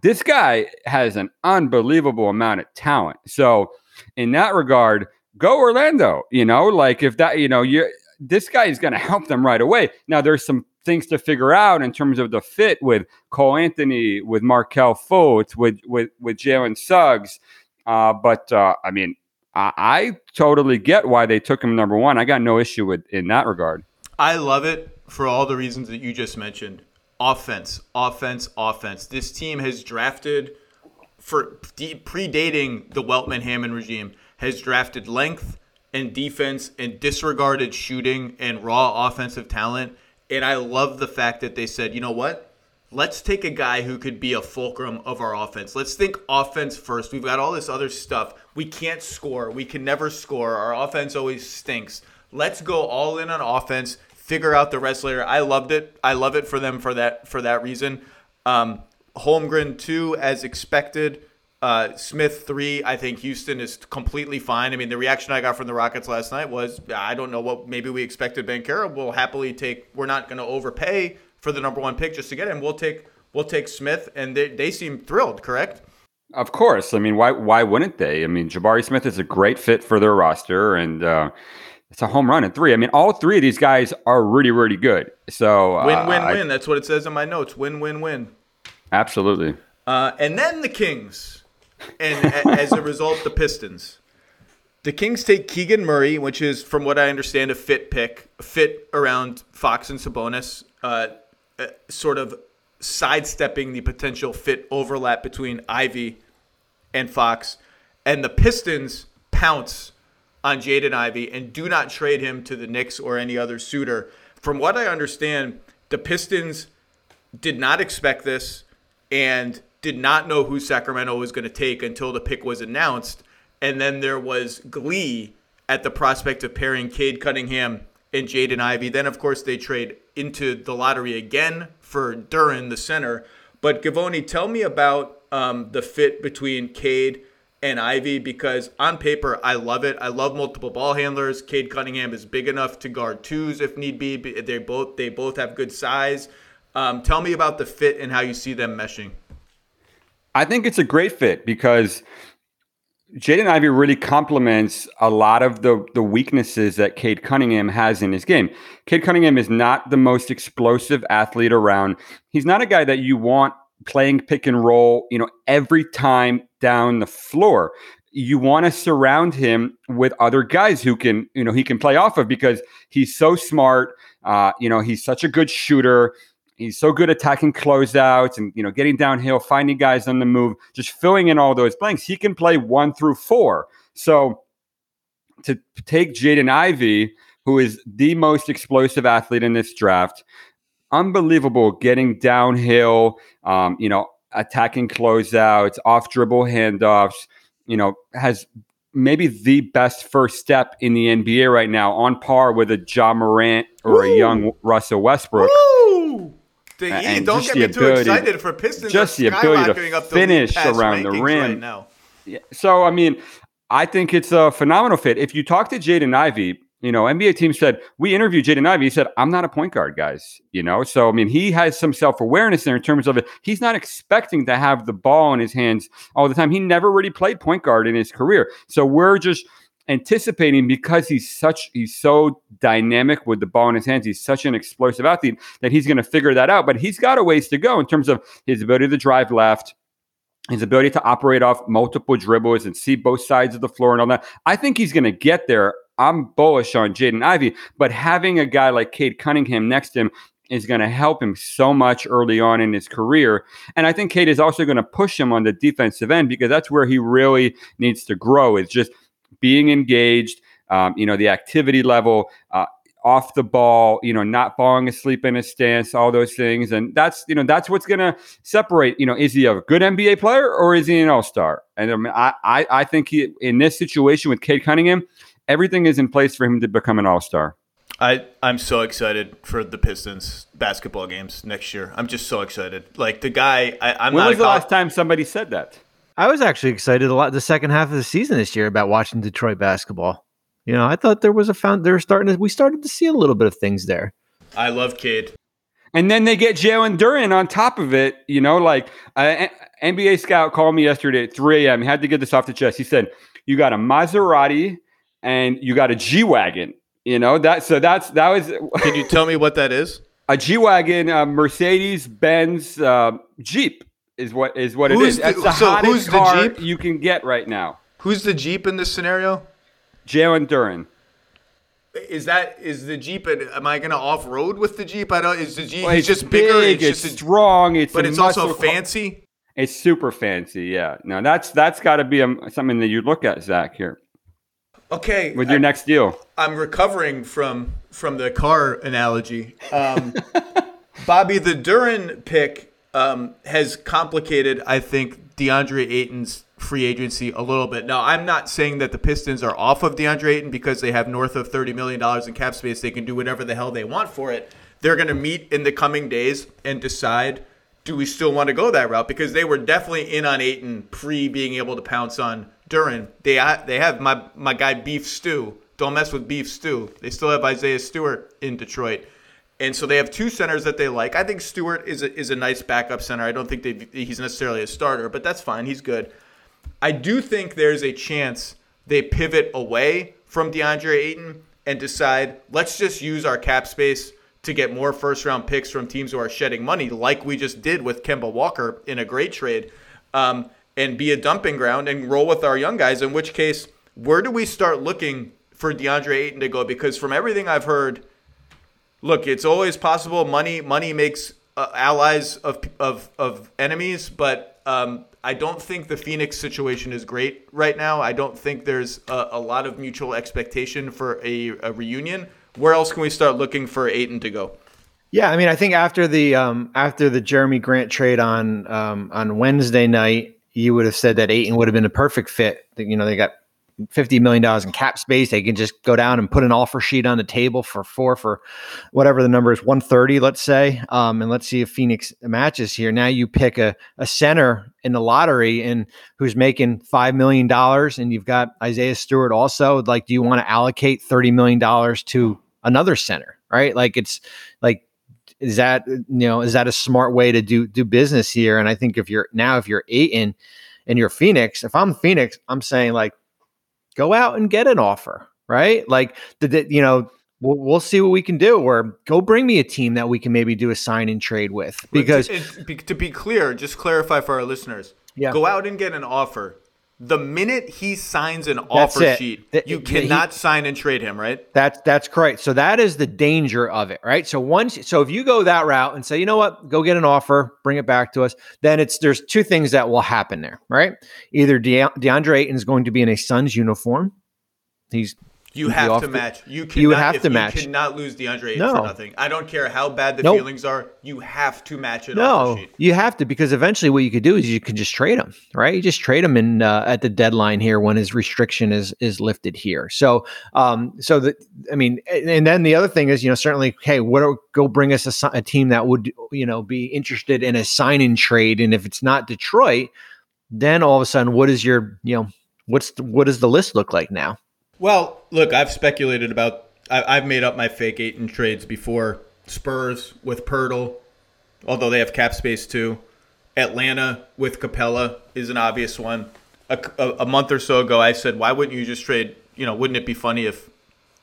this guy has an unbelievable amount of talent. So, in that regard, go Orlando. You know, like if that, you know, you this guy is going to help them right away. Now, there's some things to figure out in terms of the fit with Cole Anthony, with Markelle Fultz, with with with Jalen Suggs. Uh, but uh, I mean, I, I totally get why they took him number one. I got no issue with in that regard. I love it for all the reasons that you just mentioned offense, offense, offense. This team has drafted for predating the Weltman Hammond regime has drafted length and defense and disregarded shooting and raw offensive talent. And I love the fact that they said, you know what? Let's take a guy who could be a fulcrum of our offense. Let's think offense first. We've got all this other stuff. We can't score. We can never score. Our offense always stinks. Let's go all in on offense figure out the rest later. I loved it. I love it for them for that for that reason. Um, Holmgren two as expected. Uh, Smith three. I think Houston is completely fine. I mean, the reaction I got from the Rockets last night was, I don't know what maybe we expected. Banchero will happily take. We're not going to overpay for the number one pick just to get him. We'll take we'll take Smith, and they they seem thrilled. Correct. Of course. I mean, why why wouldn't they? I mean, Jabari Smith is a great fit for their roster, and uh, it's a home run in three. I mean, all three of these guys are really, really good. So uh, win, win, win. That's what it says in my notes. Win, win, win. Absolutely. Uh, and then the Kings, and as a result, the Pistons. The Kings take Keegan Murray, which is, from what I understand, a fit pick, a fit around Fox and Sabonis, uh, uh, sort of sidestepping the potential fit overlap between Ivey and Fox. And the Pistons pounce on Jaden Ivey and do not trade him to the Knicks or any other suitor. From what I understand, the Pistons did not expect this and did not know who Sacramento was going to take until the pick was announced. And then there was glee at the prospect of pairing Cade Cunningham and Jaden Ivey. Then, of course, they trade into the lottery again for Duren, the center. But Givony, tell me about um, the fit between Cade and Ivey because on paper I love it. I love multiple ball handlers. Cade Cunningham is big enough to guard twos if need be. They both they both have good size. Um, tell me about the fit and how you see them meshing. I think it's a great fit because Jaden Ivey really complements a lot of the the weaknesses that Cade Cunningham has in his game. Cade Cunningham is not the most explosive athlete around. He's not a guy that you want playing pick and roll, you know, every time down the floor. You want to surround him with other guys who can, you know, he can play off of because he's so smart. Uh, you know, he's such a good shooter. He's so good attacking closeouts and you know getting downhill, finding guys on the move, just filling in all those blanks. He can play one through four. So to take Jaden Ivey, who is the most explosive athlete in this draft, unbelievable getting downhill, um, you know, attacking closeouts, off dribble handoffs, you know, has maybe the best first step in the NBA right now, on par with a Ja Morant or a young Russell Westbrook. Woo! The, and don't get me too excited for Pistons. Just the ability to finish around the rim. Right now. Yeah. So I mean, I think it's a phenomenal fit. If you talk to Jaden Ivey, you know, NBA team said, we interviewed Jaden Ivey. He said, I'm not a point guard, guys. You know, so I mean, he has some self awareness there in terms of it. He's not expecting to have the ball in his hands all the time. He never really played point guard in his career. So we're just anticipating because he's such he's so dynamic with the ball in his hands he's such an explosive athlete that he's going to figure that out but he's got a ways to go in terms of his ability to drive left his ability to operate off multiple dribbles and see both sides of the floor and all that i think he's going to get there i'm bullish on jaden ivey but having a guy like cade cunningham next to him is going to help him so much early on in his career. And I think Cade is also going to push him on the defensive end because that's where he really needs to grow. Is just being engaged, um, you know, the activity level, uh, off the ball, you know, not falling asleep in a stance, all those things. And that's, you know, that's what's going to separate, you know, is he a good NBA player or is he an all star? And I, mean, I, I think he, in this situation with Cade Cunningham, everything is in place for him to become an all star. I, I'm so excited for the Pistons basketball games next year. I'm just so excited. Like the guy, I, am when not. was the last time somebody said that? I was actually excited a lot the second half of the season this year about watching Detroit basketball. You know, I thought there was a found. They're starting to. We started to see a little bit of things there. I love Cade. And then they get Jalen Duren on top of it. You know, like uh, NBA scout called me yesterday at 3 a.m. He had to get this off the chest. He said, "You got a Maserati and you got a G wagon." You know that. So that's that was. <laughs> Can you tell me what that is? A G wagon, a Mercedes Benz uh, Jeep is what is what who's it is. The, That's the so hottest who's the car Jeep? you can get right now. Who's the Jeep in this scenario? Jalen Duren. Is that is the Jeep? Am I going to off road with the Jeep? I don't. Is the Jeep Well, it's it's just bigger? big, it's, it's, just strong. It's but it's also muscle car. fancy. It's super fancy. Yeah. No, that's that's got to be a, something that you look at, Zach. Here Okay, with your I, next deal. I'm recovering from from the car analogy. Um, <laughs> Bobby, the Duren pick um, has complicated, I think, DeAndre Ayton's free agency a little bit. Now, I'm not saying that the Pistons are off of DeAndre Ayton because they have north of $30 million in cap space. They can do whatever the hell they want for it. They're going to meet in the coming days and decide do we still want to go that route? Because they were definitely in on Ayton pre being able to pounce on Duren. They, they have my, my guy Beef Stew. Don't mess with Beef Stew. They still have Isaiah Stewart in Detroit. And so they have two centers that they like. I think Stewart is a, is a nice backup center. I don't think they, he's necessarily a starter, but that's fine. He's good. I do think there's a chance they pivot away from DeAndre Ayton and decide let's just use our cap space to get more first round picks from teams who are shedding money, like we just did with Kemba Walker in a great trade, um, and be a dumping ground and roll with our young guys. In which case, where do we start looking for DeAndre Ayton to go? Because from everything I've heard, look, it's always possible. Money money makes uh, allies of of of enemies, but um, I don't think the Phoenix situation is great right now. I don't think there's a, a lot of mutual expectation for a, a, reunion. Where else can we start looking for Ayton to go? Yeah, I mean, I think after the um, after the Jerami Grant trade on um, on Wednesday night, you would have said that Ayton would have been a perfect fit. You know, they got fifty million dollars in cap space. They can just go down and put an offer sheet on the table for four for whatever the number is, one thirty, let's say. Um, and let's see if Phoenix matches here. Now you pick a, a center in the lottery and who's making five million dollars, and you've got Isaiah Stewart also. Like, do you want to allocate thirty million dollars to another center? Right? Like, it's like is that uh, you know is that a smart way to do do business here? And I think if you're now if you're Ayton and you're Phoenix, if I'm Phoenix, I'm saying like go out and get an offer, right? Like, the, the you know, we'll, we'll, see what we can do. Or go bring me a team that we can maybe do a sign and trade with. Because to, to be clear, just clarify for our listeners. Yeah. Go out and get an offer the minute he signs an offer sheet, you cannot he, sign and trade him, right? That's that's correct. So that is the danger of it, right? So once so if you go that route and say, you know what, go get an offer, bring it back to us, then it's there's two things that will happen there, right? Either De- DeAndre Ayton is going to be in a Suns uniform. He's you have to match. You cannot, you have to match. You cannot lose DeAndre no. for nothing. I don't care how bad the nope. feelings are. You have to match it. No, you have to because eventually what you could do is you can just trade him, right? You just trade him in uh, at the deadline here when his restriction is is lifted here. So, um, so the I mean, and then the other thing is, you know, certainly, hey, what are, go bring us a, a team that would you know be interested in a sign in trade, and if it's not Detroit, then all of a sudden, what is your you know what's the, what does the list look like now? Well, look, I've speculated about. I, have made up my fake Ayton trades before. Spurs with Poeltl, although they have cap space too. Atlanta with Capela is an obvious one. A, a, a, month or so ago, I said, why wouldn't you just trade? You know, wouldn't it be funny if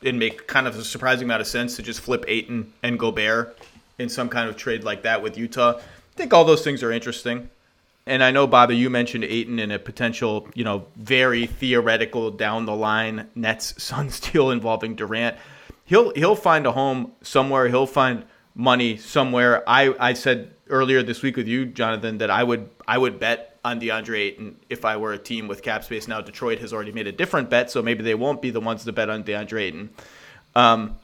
it'd make kind of a surprising amount of sense to just flip Ayton and Gobert in some kind of trade like that with Utah? I think all those things are interesting and I know Bobby, you mentioned Ayton in a potential, you know, very theoretical down the line Nets <laughs> Suns deal involving Durant. He'll he'll find a home somewhere. He'll find money somewhere. I I said earlier this week with you, Jonathan, that I would I would bet on DeAndre Ayton if I were a team with cap space. Now Detroit has already made a different bet, so maybe they won't be the ones to bet on DeAndre Ayton. Um,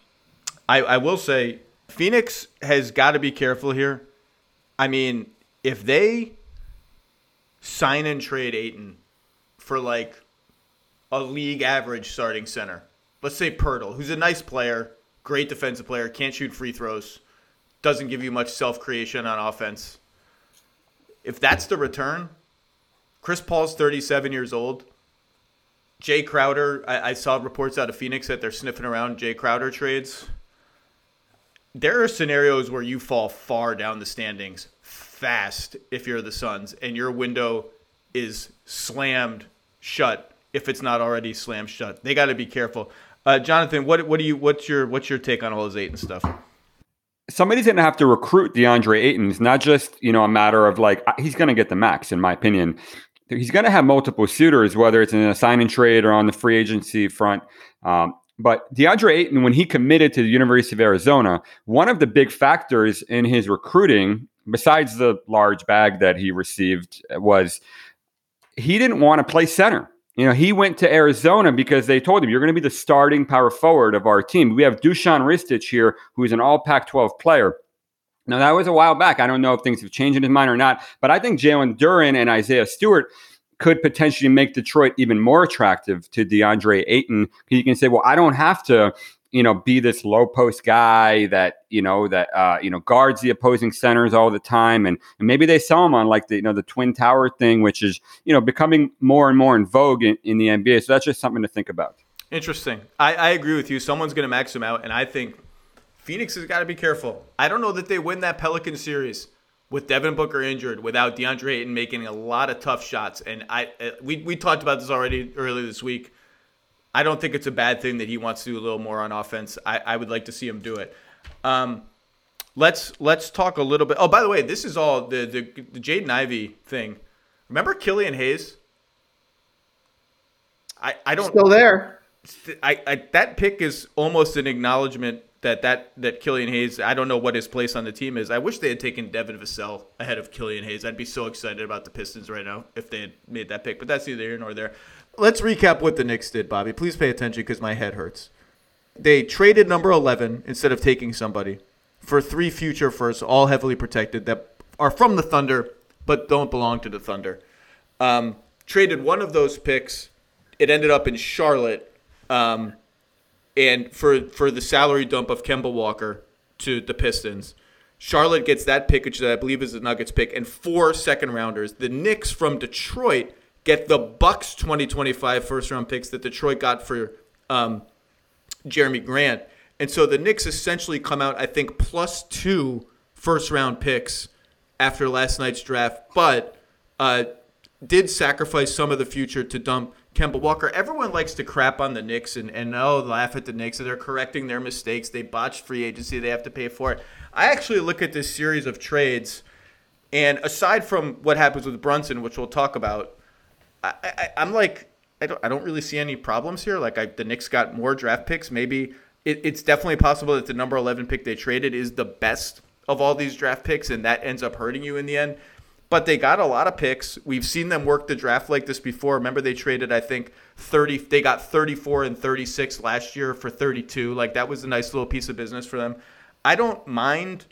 I I will say Phoenix has got to be careful here. I mean, if they sign and trade Ayton for like a league average starting center. Let's say Poeltl, who's a nice player, great defensive player, can't shoot free throws, doesn't give you much self creation on offense. If that's the return, Chris Paul's 37 years old. Jay Crowder, I, I saw reports out of Phoenix that they're sniffing around Jay Crowder trades. There are scenarios where you fall far down the standings fast if you're the Suns, and your window is slammed shut if it's not already slammed shut. They got to be careful. Uh, Jonathan, what what do you what's your what's your take on all this Ayton stuff? Somebody's going to have to recruit DeAndre Ayton. It's not just you know a matter of like he's going to get the max, in my opinion. He's going to have multiple suitors, whether it's in a sign and trade or on the free agency front. Um, but DeAndre Ayton, when he committed to the University of Arizona, one of the big factors in his recruiting besides the large bag that he received, uh, was he didn't want to play center. You know, he went to Arizona because they told him, you're going to be the starting power forward of our team. We have Dusan Ristic here, who's an all Pac 12 player. Now, that was a while back. I don't know if things have changed in his mind or not, but I think Jalen Duren and Isaiah Stewart could potentially make Detroit even more attractive to DeAndre Ayton. You can say, well, I don't have to you know, be this low post guy that, you know, that, uh, you know, guards the opposing centers all the time. And, and maybe they sell him on like the, you know, the twin tower thing, which is, you know, becoming more and more in vogue in, in the NBA. So that's just something to think about. Interesting. I, I agree with you. Someone's going to max him out. And I think Phoenix has got to be careful. I don't know that they win that Pelican series with Devin Booker injured, without DeAndre Ayton making a lot of tough shots. And I, uh, we, we talked about this already earlier this week. I don't think it's a bad thing that he wants to do a little more on offense. I, I would like to see him do it. Um, let's let's talk a little bit. Oh, by the way, this is all the the, the Jaden Ivey thing. Remember Killian Hayes? I, I don't Still there. I, I that pick is almost an acknowledgement that that that Killian Hayes. I don't know what his place on the team is. I wish they had taken Devin Vassell ahead of Killian Hayes. I'd be so excited about the Pistons right now if they had made that pick. But that's neither here nor there. Let's recap what the Knicks did, Bobby. Please pay attention because my head hurts. They traded number eleven instead of taking somebody for three future firsts, all heavily protected that are from the Thunder but don't belong to the Thunder. Um, traded one of those picks. It ended up in Charlotte um, and for for the salary dump of Kemba Walker to the Pistons. Charlotte gets that pick, which I believe is the Nuggets pick, and four second rounders. The Knicks from Detroit get the Bucks 2025 first round picks that Detroit got for um, Jerami Grant. And so the Knicks essentially come out, I think, plus two first round picks after last night's draft, but uh, did sacrifice some of the future to dump Kemba Walker. Everyone likes to crap on the Knicks and, and oh, laugh at the Knicks. They're correcting their mistakes. They botched free agency. They have to pay for it. I actually look at this series of trades, and aside from what happens with Brunson, which we'll talk about, I, I'm like, I don't, I don't really see any problems here. Like, I, the Knicks got more draft picks. Maybe it, it's definitely possible that the number 11 pick they traded is the best of all these draft picks, and that ends up hurting you in the end but they got a lot of picks. We've seen them work the draft like this before. Remember they traded I think 30 they got 34 and 36 last year for 32. Like that was a nice little piece of business for them. I don't mind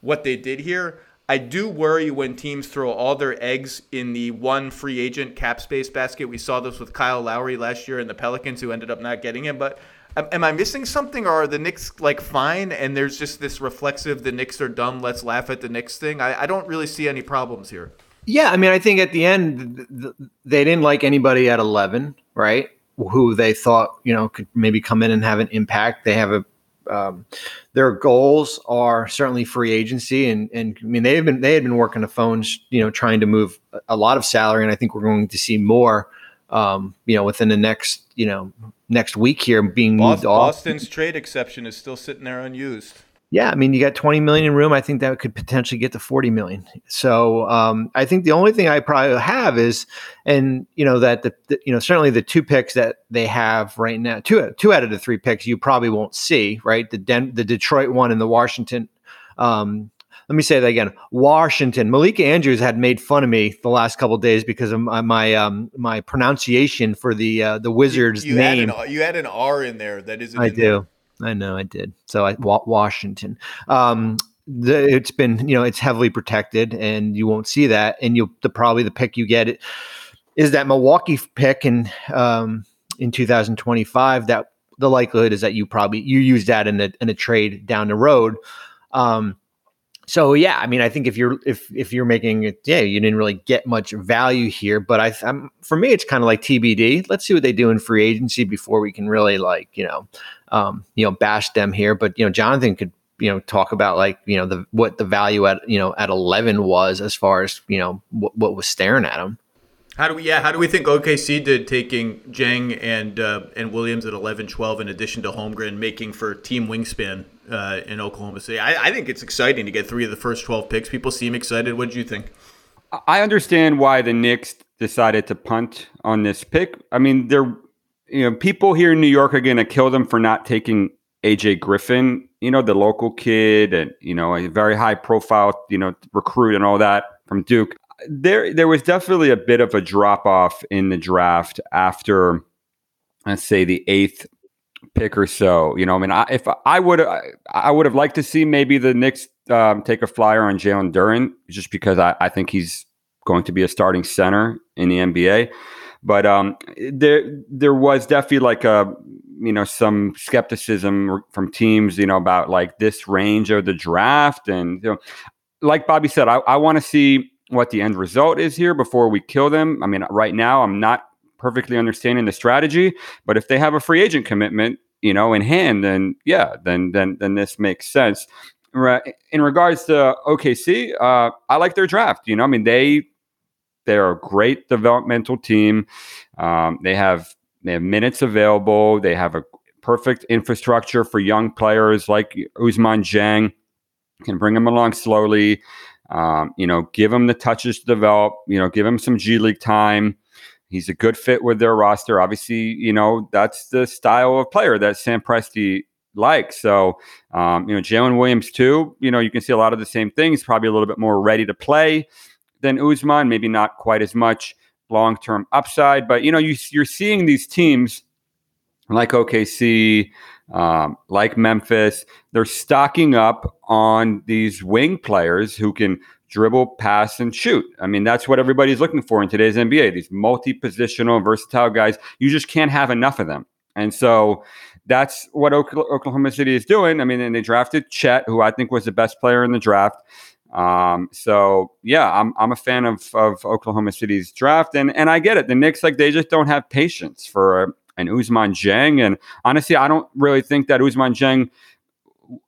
what they did here. I do worry when teams throw all their eggs in the one free agent cap space basket. We saw this with Kyle Lowry last year and the Pelicans who ended up not getting him, but Am I missing something, or are the Knicks like fine? And there's just this reflexive, the Knicks are dumb. Let's laugh at the Knicks thing. I, I don't really see any problems here. Yeah, I mean, I think at the end they didn't like anybody at eleven, right? Who they thought you know could maybe come in and have an impact. They have a um, their goals are certainly free agency, and and I mean they have been they had been working the phones, you know, trying to move a lot of salary, and I think we're going to see more, um, you know, within the next you know next week here being Boston, moved off. Boston's trade exception is still sitting there unused. Yeah, I mean, you got 20 million in room. I think that could potentially get to 40 million. So um, I think the only thing I probably have is, and you know that the, the, you know certainly the two picks that they have right now, two two out of the three picks you probably won't see, right? The Den- the Detroit one and the Washington um, let me say that again. Washington. Malika Andrews had made fun of me the last couple days because of my my, um, my pronunciation for the uh, the Wizards you, you name. Had an, you had an R in there that isn't. I do. There. I know I did. So I Washington. Um, the, it's been you know it's heavily protected and you won't see that and you the probably the pick you get is that Milwaukee pick in um, in 2025 that the likelihood is that you probably you use that in a in a trade down the road um, so yeah, I mean, I think if you're if if you're making it, yeah, you didn't really get much value here. But I, I'm, for me, it's kind of like TBD. Let's see what they do in free agency before we can really like you know, um, you know, bash them here. But you know, Jonathan could you know talk about like you know the what the value at you know at 11 was as far as you know what, what was staring at him. How do we yeah, how do we think OKC did taking Dieng and uh, and Williams at 11 12 in addition to Holmgren making for team wingspan uh, in Oklahoma City? I, I, think it's exciting to get three of the first 12 picks. People seem excited. What do you think? I understand why the Knicks decided to punt on this pick. I mean, they're you know, people here in New York are going to kill them for not taking AJ Griffin, you know, the local kid and, you know, a very high profile, you know, recruit and all that from Duke there there was definitely a bit of a drop off in the draft after let's say the eighth pick or so. You know, I mean, I, if I would I, I would have liked to see maybe the Knicks um, take a flyer on Jalen Duren just because I, I think he's going to be a starting center in the NBA. But um, there there was definitely like a you know some skepticism from teams you know about like this range of the draft and you know like Bobby said I, I want to see what the end result is here before we kill them. I mean, right now, I'm not perfectly understanding the strategy, but if they have a free agent commitment, you know, in hand, then yeah, then then then this makes sense. In regards to OKC, uh, I like their draft. You know, I mean, they they're a great developmental team. Um, they have they have minutes available. They have a perfect infrastructure for young players like Ousmane Dieng. Can bring them along slowly. Um, you know, give him the touches to develop. You know, give him some G League time. He's a good fit with their roster. Obviously, you know, that's the style of player that Sam Presti likes. So, um, you know, Jalen Williams, too, you know, you can see a lot of the same things, probably a little bit more ready to play than Ousmane, maybe not quite as much long term upside. But, you know, you, you're seeing these teams like OKC, um, like Memphis, they're stocking up on these wing players who can dribble, pass, and shoot. I mean, that's what everybody's looking for in today's NBA. These multi-positional, versatile guys. You just can't have enough of them. And so that's what Oklahoma City is doing. I mean, and they drafted Chet, who I think was the best player in the draft. Um, so yeah, I'm I'm a fan of of Oklahoma City's draft, and and I get it. The Knicks like they just don't have patience for an Ousmane Dieng, and honestly, I don't really think that Ousmane Dieng,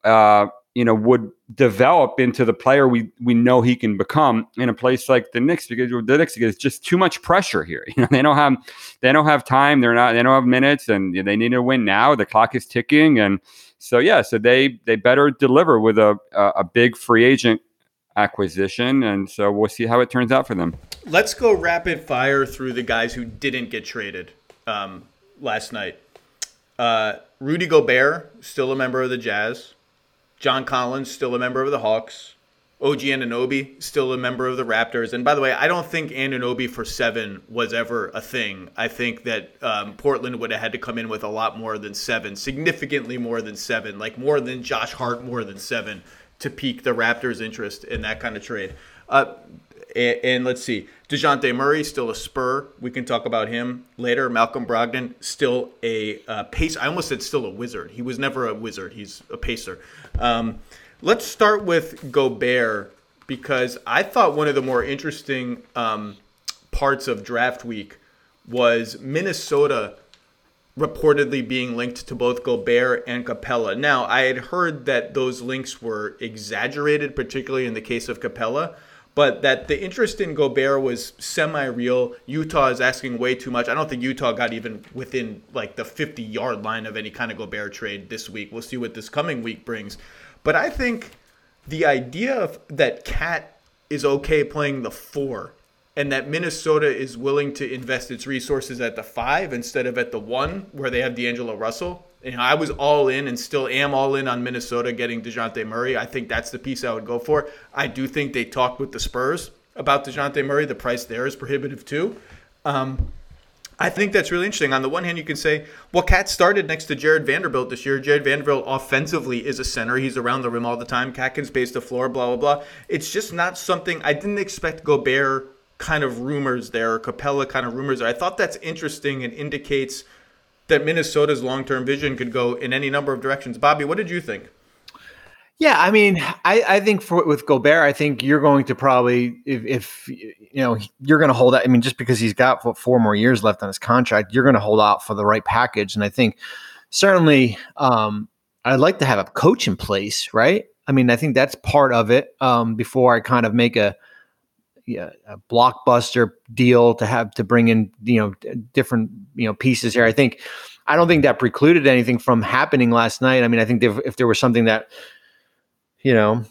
uh, you know, would develop into the player we we know he can become in a place like the Knicks because the Knicks is just too much pressure here. <laughs> You know, they don't have they don't have time. They're not they don't have minutes, and they need to win now. The clock is ticking, and so yeah, so they they better deliver with a a, a big free agent acquisition, and so we'll see how it turns out for them. Let's go rapid fire through the guys who didn't get traded um, last night. Uh, Rudy Gobert, still a member of the Jazz. John Collins, still a member of the Hawks. OG Anunoby, still a member of the Raptors. And by the way, I don't think Anunoby for seven was ever a thing. I think that um, Portland would have had to come in with a lot more than seven, significantly more than seven, like more than Josh Hart, more than seven, to pique the Raptors' interest in that kind of trade. Uh, and, and, let's see, Dejounte Murray still a Spur. We can talk about him later. Malcolm Brogdon still a uh, pace. I almost said still a wizard. He was never a wizard. He's a pacer. Um, let's start with Gobert because I thought one of the more interesting um, parts of draft week was Minnesota reportedly being linked to both Gobert and Capela. Now, I had heard that those links were exaggerated, particularly in the case of Capela but that the interest in Gobert was semi-real. Utah is asking way too much. I don't think Utah got even within like the 50-yard line of any kind of Gobert trade this week. We'll see what this coming week brings. But I think the idea of that Cat is okay playing the four and that Minnesota is willing to invest its resources at the five instead of at the one where they have D'Angelo Russell you know, I was all in and still am all in on Minnesota getting DeJounte Murray. I think that's the piece I would go for. I do think they talked with the Spurs about DeJounte Murray. The price there is prohibitive too. Um, I think that's really interesting. On the one hand, you can say, well, KAT started next to Jared Vanderbilt this year. Jared Vanderbilt offensively is a center. He's around the rim all the time. KAT can space the floor, blah, blah, blah. It's just not something I didn't expect Gobert kind of rumors there, or Capela kind of rumors there. I thought that's interesting and indicates – that Minnesota's long term vision could go in any number of directions. Bobby, what did you think? Yeah, I mean, I, I think for with Gobert, I think you're going to probably if, if you know you're going to hold out. I mean, just because he's got what, four more years left on his contract, you're going to hold out for the right package. And I think certainly um, I'd like to have a coach in place, right? I mean, I think that's part of it. Um, before I kind of make a yeah, a blockbuster deal to have to bring in you know different you know pieces here. I think I don't think that precluded anything from happening last night. I mean, I think if, there was something that you know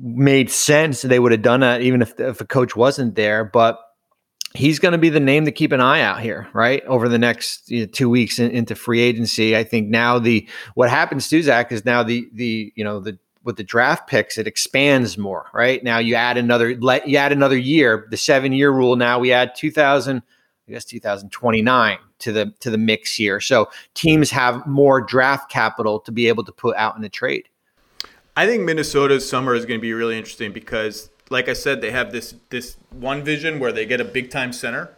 made sense, they would have done that even if if a coach wasn't there. But he's going to be the name to keep an eye out here, right? Over the next you know, two weeks in, into free agency, I think now the what happens to Zach is now the the you know the with the draft picks, it expands more, right? Now you add another let you add another year, the seven year rule. Now we add 2000, I guess 2029 to the to the mix here. So teams have more draft capital to be able to put out in the trade. I think Minnesota's summer is going to be really interesting because, like I said, they have this this one vision where they get a big time center.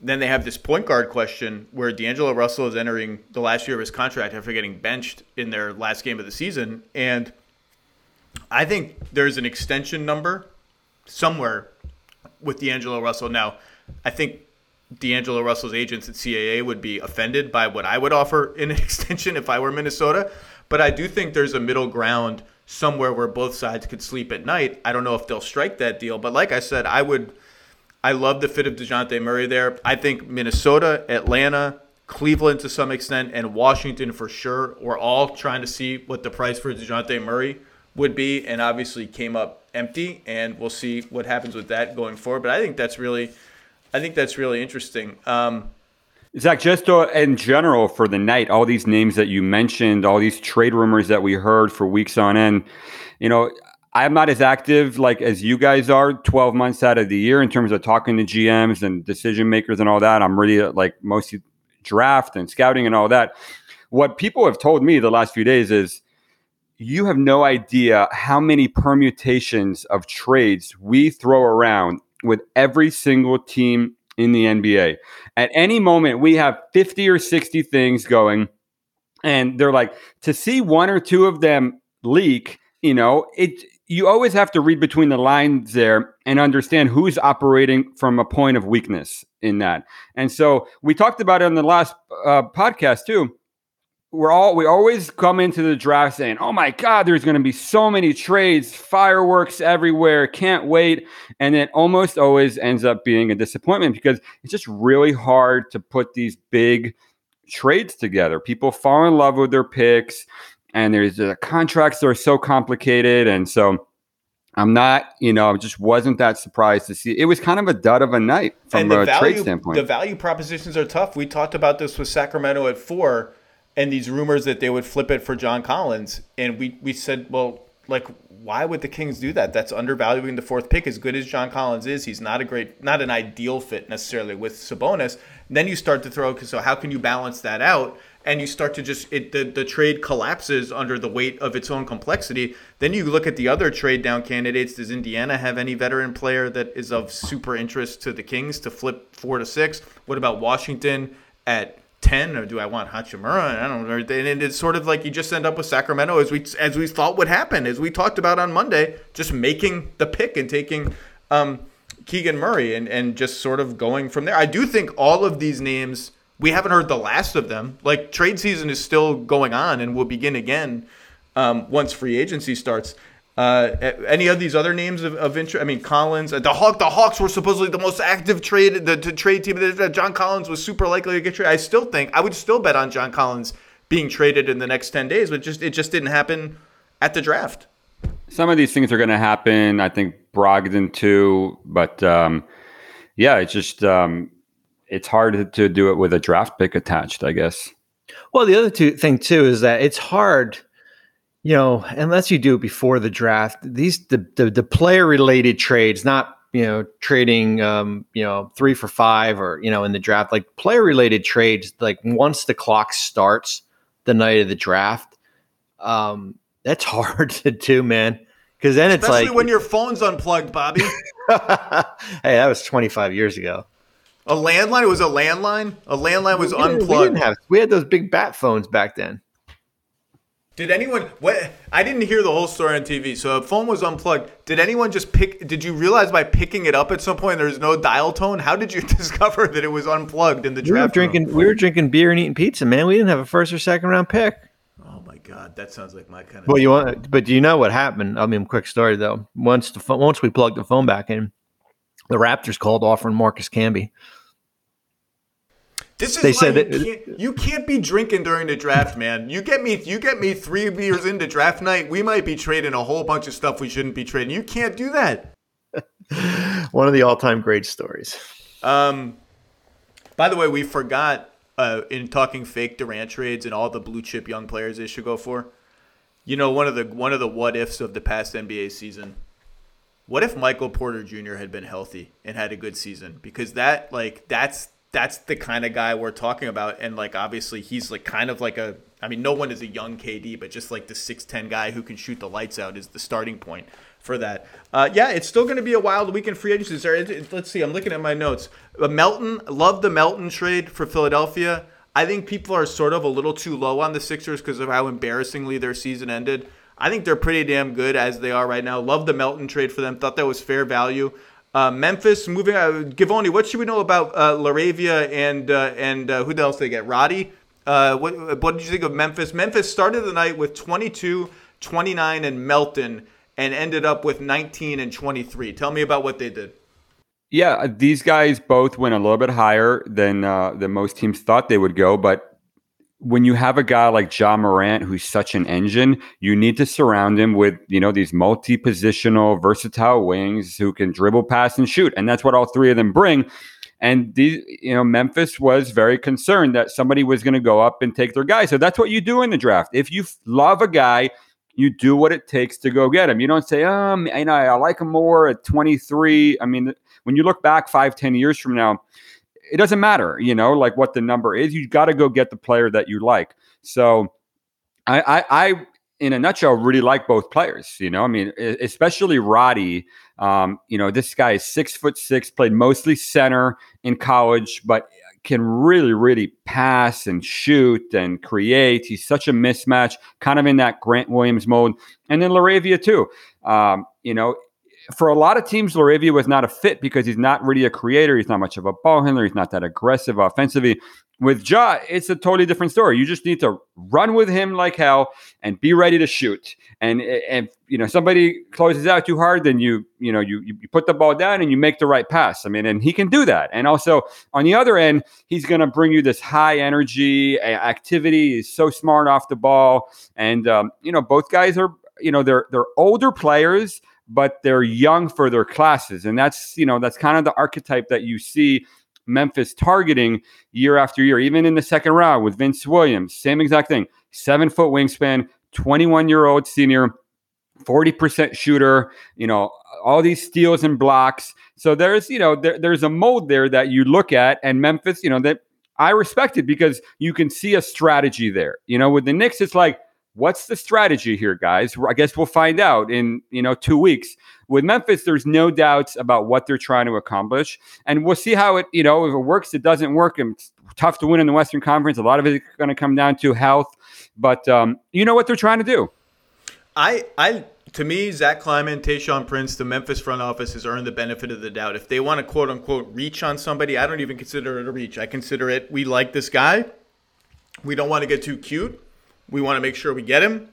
Then they have this point guard question where D'Angelo Russell is entering the last year of his contract after getting benched in their last game of the season, and I think there's an extension number somewhere with D'Angelo Russell. Now, I think D'Angelo Russell's agents at CAA would be offended by what I would offer in an <laughs> extension if I were Minnesota. But I do think there's a middle ground somewhere where both sides could sleep at night. I don't know if they'll strike that deal, but like I said, I would. I love the fit of Dejounte Murray there. I think Minnesota, Atlanta, Cleveland to some extent, and Washington for sure. We're all trying to see what the price for Dejounte Murray would be, and obviously came up empty. And we'll see what happens with that going forward. But I think that's really I think that's really interesting. Um, Zach, just uh, in general for the night, all these names that you mentioned, all these trade rumors that we heard for weeks on end, you know, I'm not as active like as you guys are 12 months out of the year in terms of talking to GMs and decision makers and all that. I'm really uh, like mostly draft and scouting and all that. What people have told me the last few days is you have no idea how many permutations of trades we throw around with every single team in the NBA. At any moment, we have 50 or 60 things going, and they're like, to see one or two of them leak, you know, it you always have to read between the lines there and understand who's operating from a point of weakness in that. And so we talked about it in the last uh, podcast too we're all we always come into the draft saying, "Oh my God, there's going to be so many trades, fireworks everywhere, can't wait," and it almost always ends up being a disappointment because it's just really hard to put these big trades together. People fall in love with their picks, and there's uh, contracts that are so complicated, and so. I'm not, you know, I just wasn't that surprised to see. It was kind of a dud of a night from a value, trade standpoint. The value propositions are tough. We talked about this with Sacramento at four and these rumors that they would flip it for John Collins. And we, we said, well, like, why would the Kings do that? That's undervaluing the fourth pick. As good as John Collins is, he's not a great, not an ideal fit necessarily with Sabonis. And then you start to throw, so how can you balance that out? And you start to just, it, the, the trade collapses under the weight of its own complexity. Then you look at the other trade down candidates. Does Indiana have any veteran player that is of super interest to the Kings to flip four to six? What about Washington at ten, or do I want Hachimura? I don't know. And it's sort of like you just end up with Sacramento as we as we thought would happen, as we talked about on Monday, just making the pick and taking um, Keegan Murray and and just sort of going from there. I do think all of these names we haven't heard the last of them. Like trade season is still going on and will begin again um, once free agency starts. Uh, any of these other names of, of interest? I mean, Collins. Uh, the Hawk. The Hawks were supposedly the most active trade. The, the trade team. That John Collins was super likely to get traded. I still think I would still bet on John Collins being traded in the next ten days, but just it just didn't happen at the draft. Some of these things are going to happen. I think Brogdon too, but um, yeah, it's just um, it's hard to do it with a draft pick attached. I guess. Well, the other two thing too is that it's hard you know, unless you do it before the draft, these the the, the player related trades, not you know trading um, you know three for five or you know in the draft, like player related trades, like once the clock starts the night of the draft, um, that's <laughs> hard to do, man. Because then Especially it's like when your phone's unplugged, Bobby. <laughs> hey, that was 25 years ago. A landline it was a landline. A landline was we unplugged. We, didn't have, we had those big bat phones back then. Did anyone? What? I didn't hear the whole story on TV. So a phone was unplugged. Did anyone just pick? Did you realize by picking it up at some point there's no dial tone? How did you <laughs> discover that it was unplugged in the we Were drinking, room? we were drinking beer and eating pizza, man. We didn't have a first or second round pick. Oh my god, that sounds like my kind of. Well, you want, but do you know what happened? I mean, quick story though. Once the once we plugged the phone back in, the Raptors called offering Marcus Camby. This is they said you, can't, you can't be drinking during the draft, man. You get me, you get me three beers into draft night. We might be trading a whole bunch of stuff we shouldn't be trading. You can't do that. <laughs> One of the all-time great stories. Um, by the way, we forgot uh, in talking fake Durant trades and all the blue chip young players they should go for. You know, one of the one of the what ifs of the past NBA season. What if Michael Porter Jr. had been healthy and had a good season? Because that like that's that's the kind of guy we're talking about. And like obviously he's like kind of like a I mean, no one is a young KD, but just like the six ten guy who can shoot the lights out is the starting point for that. Uh, yeah, it's still going to be a wild week in free agency. Let's see. I'm looking at my notes. Melton, love the Melton trade for Philadelphia. I think people are sort of a little too low on the Sixers because of how embarrassingly their season ended. I think they're pretty damn good as they are right now. Love the Melton trade for them. Thought that was fair value. Uh, Memphis moving. Uh, Givony, what should we know about uh, Laravia and uh, and uh, who else they get? Roddy. Uh, what, what did you think of Memphis? Memphis started the night with 22, 29, and Melton, and ended up with 19 and 23. Tell me about what they did. Yeah, these guys both went a little bit higher than uh, than most teams thought they would go, but when you have a guy like Ja Morant who's such an engine, you need to surround him with, you know, these multi-positional, versatile wings who can dribble, pass, and shoot. And that's what all three of them bring. And these, you know, Memphis was very concerned that somebody was going to go up and take their guy. So that's what you do in the draft. If you love a guy, you do what it takes to go get him. You don't say, um, you know, I like him more at 23. I mean, when you look back five, ten years from now, it doesn't matter, you know, like what the number is. You got to go get the player that you like. So I, I, I, in a nutshell, really like both players. You know, I mean, especially Roddy. Um, you know, this guy is six foot six, played mostly center in college, but can really, really pass and shoot and create. He's such a mismatch, kind of in that Grant Williams mode. And then LaRavia, too. Um, you know, for a lot of teams, LaRavia was not a fit because he's not really a creator. He's not much of a ball handler. He's not that aggressive offensively. With Ja, it's a totally different story. You just need to run with him like hell and be ready to shoot. And and you know somebody closes out too hard, then you you know you you put the ball down and you make the right pass. I mean, and he can do that. And also on the other end, he's going to bring you this high energy activity. He's so smart off the ball, and um, you know both guys are you know they're they're older players but they're young for their classes. And that's, you know, that's kind of the archetype that you see Memphis targeting year after year, even in the second round with Vince Williams, same exact thing. Seven foot wingspan, 21 year old senior, 40% shooter, you know, all these steals and blocks. So there's, you know, there, there's a mold there that you look at, and Memphis, you know, that I respect it because you can see a strategy there. You know, with the Knicks, it's like, What's the strategy here, guys? I guess we'll find out in you know two weeks. With Memphis, there's no doubts about what they're trying to accomplish, and we'll see how it you know if it works, it doesn't work, and it's tough to win in the Western Conference. A lot of it is going to come down to health, but um, you know what they're trying to do. I I to me, Zach Kleiman, Tayshaun Prince, the Memphis front office has earned the benefit of the doubt. If they want to quote unquote reach on somebody, I don't even consider it a reach. I consider it we like this guy. We don't want to get too cute. We want to make sure we get him.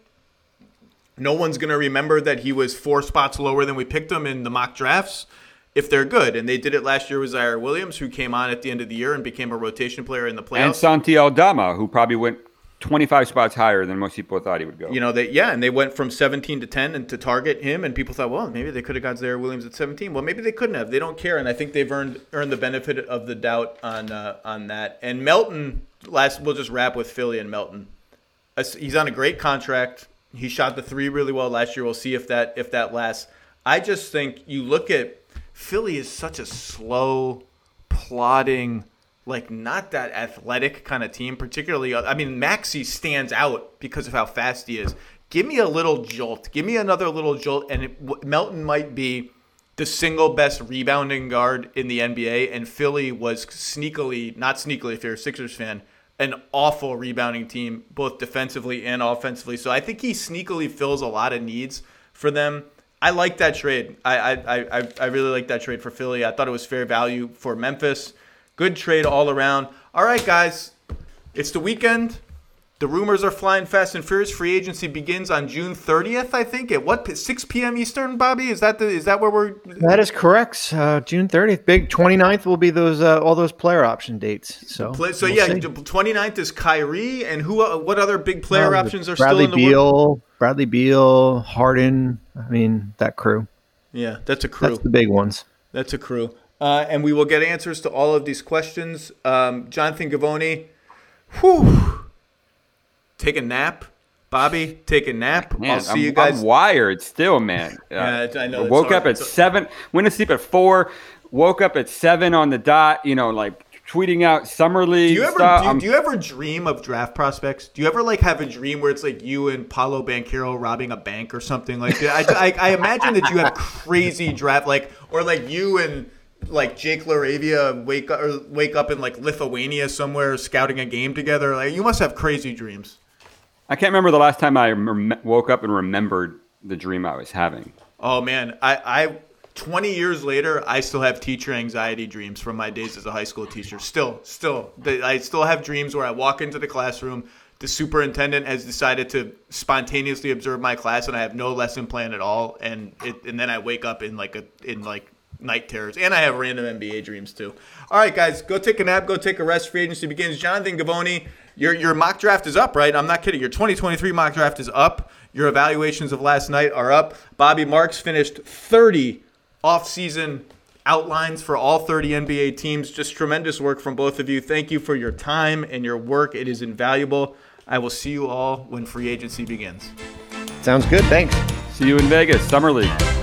No one's going to remember that he was four spots lower than we picked him in the mock drafts if they're good. And they did it last year with Ziaire Williams, who came on at the end of the year and became a rotation player in the playoffs. And Santi Aldama, who probably went 25 spots higher than most people thought he would go. You know, they yeah, and they went from 17 to 10 and to target him, and people thought, well, maybe they could have got Ziaire Williams at 17. Well, maybe they couldn't have. They don't care, and I think they've earned earned the benefit of the doubt on uh, on that. And Melton, last we'll just wrap with Philly and Melton he's on a great contract. He shot the three really well last year. We'll see if that if that lasts. I just think you look at Philly is such a slow, plodding, like not that athletic kind of team. Particularly, uh, I mean, Maxey stands out because of how fast he is. Give me a little jolt. Give me another little jolt, and it, Melton might be the single best rebounding guard in the NBA. And Philly was sneakily, not sneakily, if you're a Sixers fan, an awful rebounding team, both defensively and offensively. So I think he sneakily fills a lot of needs for them. I like that trade. I I, I, I really like that trade for Philly. I thought it was fair value for Memphis. Good trade all around. All right, guys, it's the weekend. The rumors are flying fast and furious. Free agency begins on June 30th, I think. At what 6 p.m. Eastern, Bobby? Is that the is that where we're That is correct. Uh, June 30th. Big 29th will be those uh, all those player option dates. So Play, so we'll yeah, see. 29th is Kyrie and who uh, what other big player options are Bradley still in the Beal, work? Bradley Beal, Harden, I mean, that crew. Yeah, that's a crew. That's the big ones. That's a crew. Uh, and we will get answers to all of these questions. Um, Jonathan Givony, whew, take a nap. Bobby, take a nap. Man, I'll see I'm, you guys. I'm wired still, man. <laughs> yeah, I know. Woke up at seven. Went to sleep at four. Woke up at seven on the dot. You know, like tweeting out summer league. Do you ever do, do, you ever dream of draft prospects? Do you ever like have a dream where it's like you and Paolo Banchero robbing a bank or something like that? I, I, I imagine that you have crazy draft like or like you and like Jake LaRavia wake up or wake up in like Lithuania somewhere scouting a game together. Like you must have crazy dreams. I can't remember the last time I rem- woke up and remembered the dream I was having. Oh man, I, I 20 years later, I still have teacher anxiety dreams from my days as a high school teacher. Still, still, I still have dreams where I walk into the classroom, the superintendent has decided to spontaneously observe my class, and I have no lesson plan at all, and it, and then I wake up in like a in like night terrors, and I have random NBA dreams too. All right, guys, go take a nap, go take a rest. Free agency begins. Jonathan Givony your your mock draft is up, right? I'm not kidding. Your 2023 mock draft is up. Your evaluations of last night are up. Bobby Marks finished 30 off-season outlines for all 30 NBA teams. Just tremendous work from both of you. Thank you for your time and your work. It is invaluable. I will see you all when free agency begins. Sounds good. Thanks. See you in Vegas, Summer League.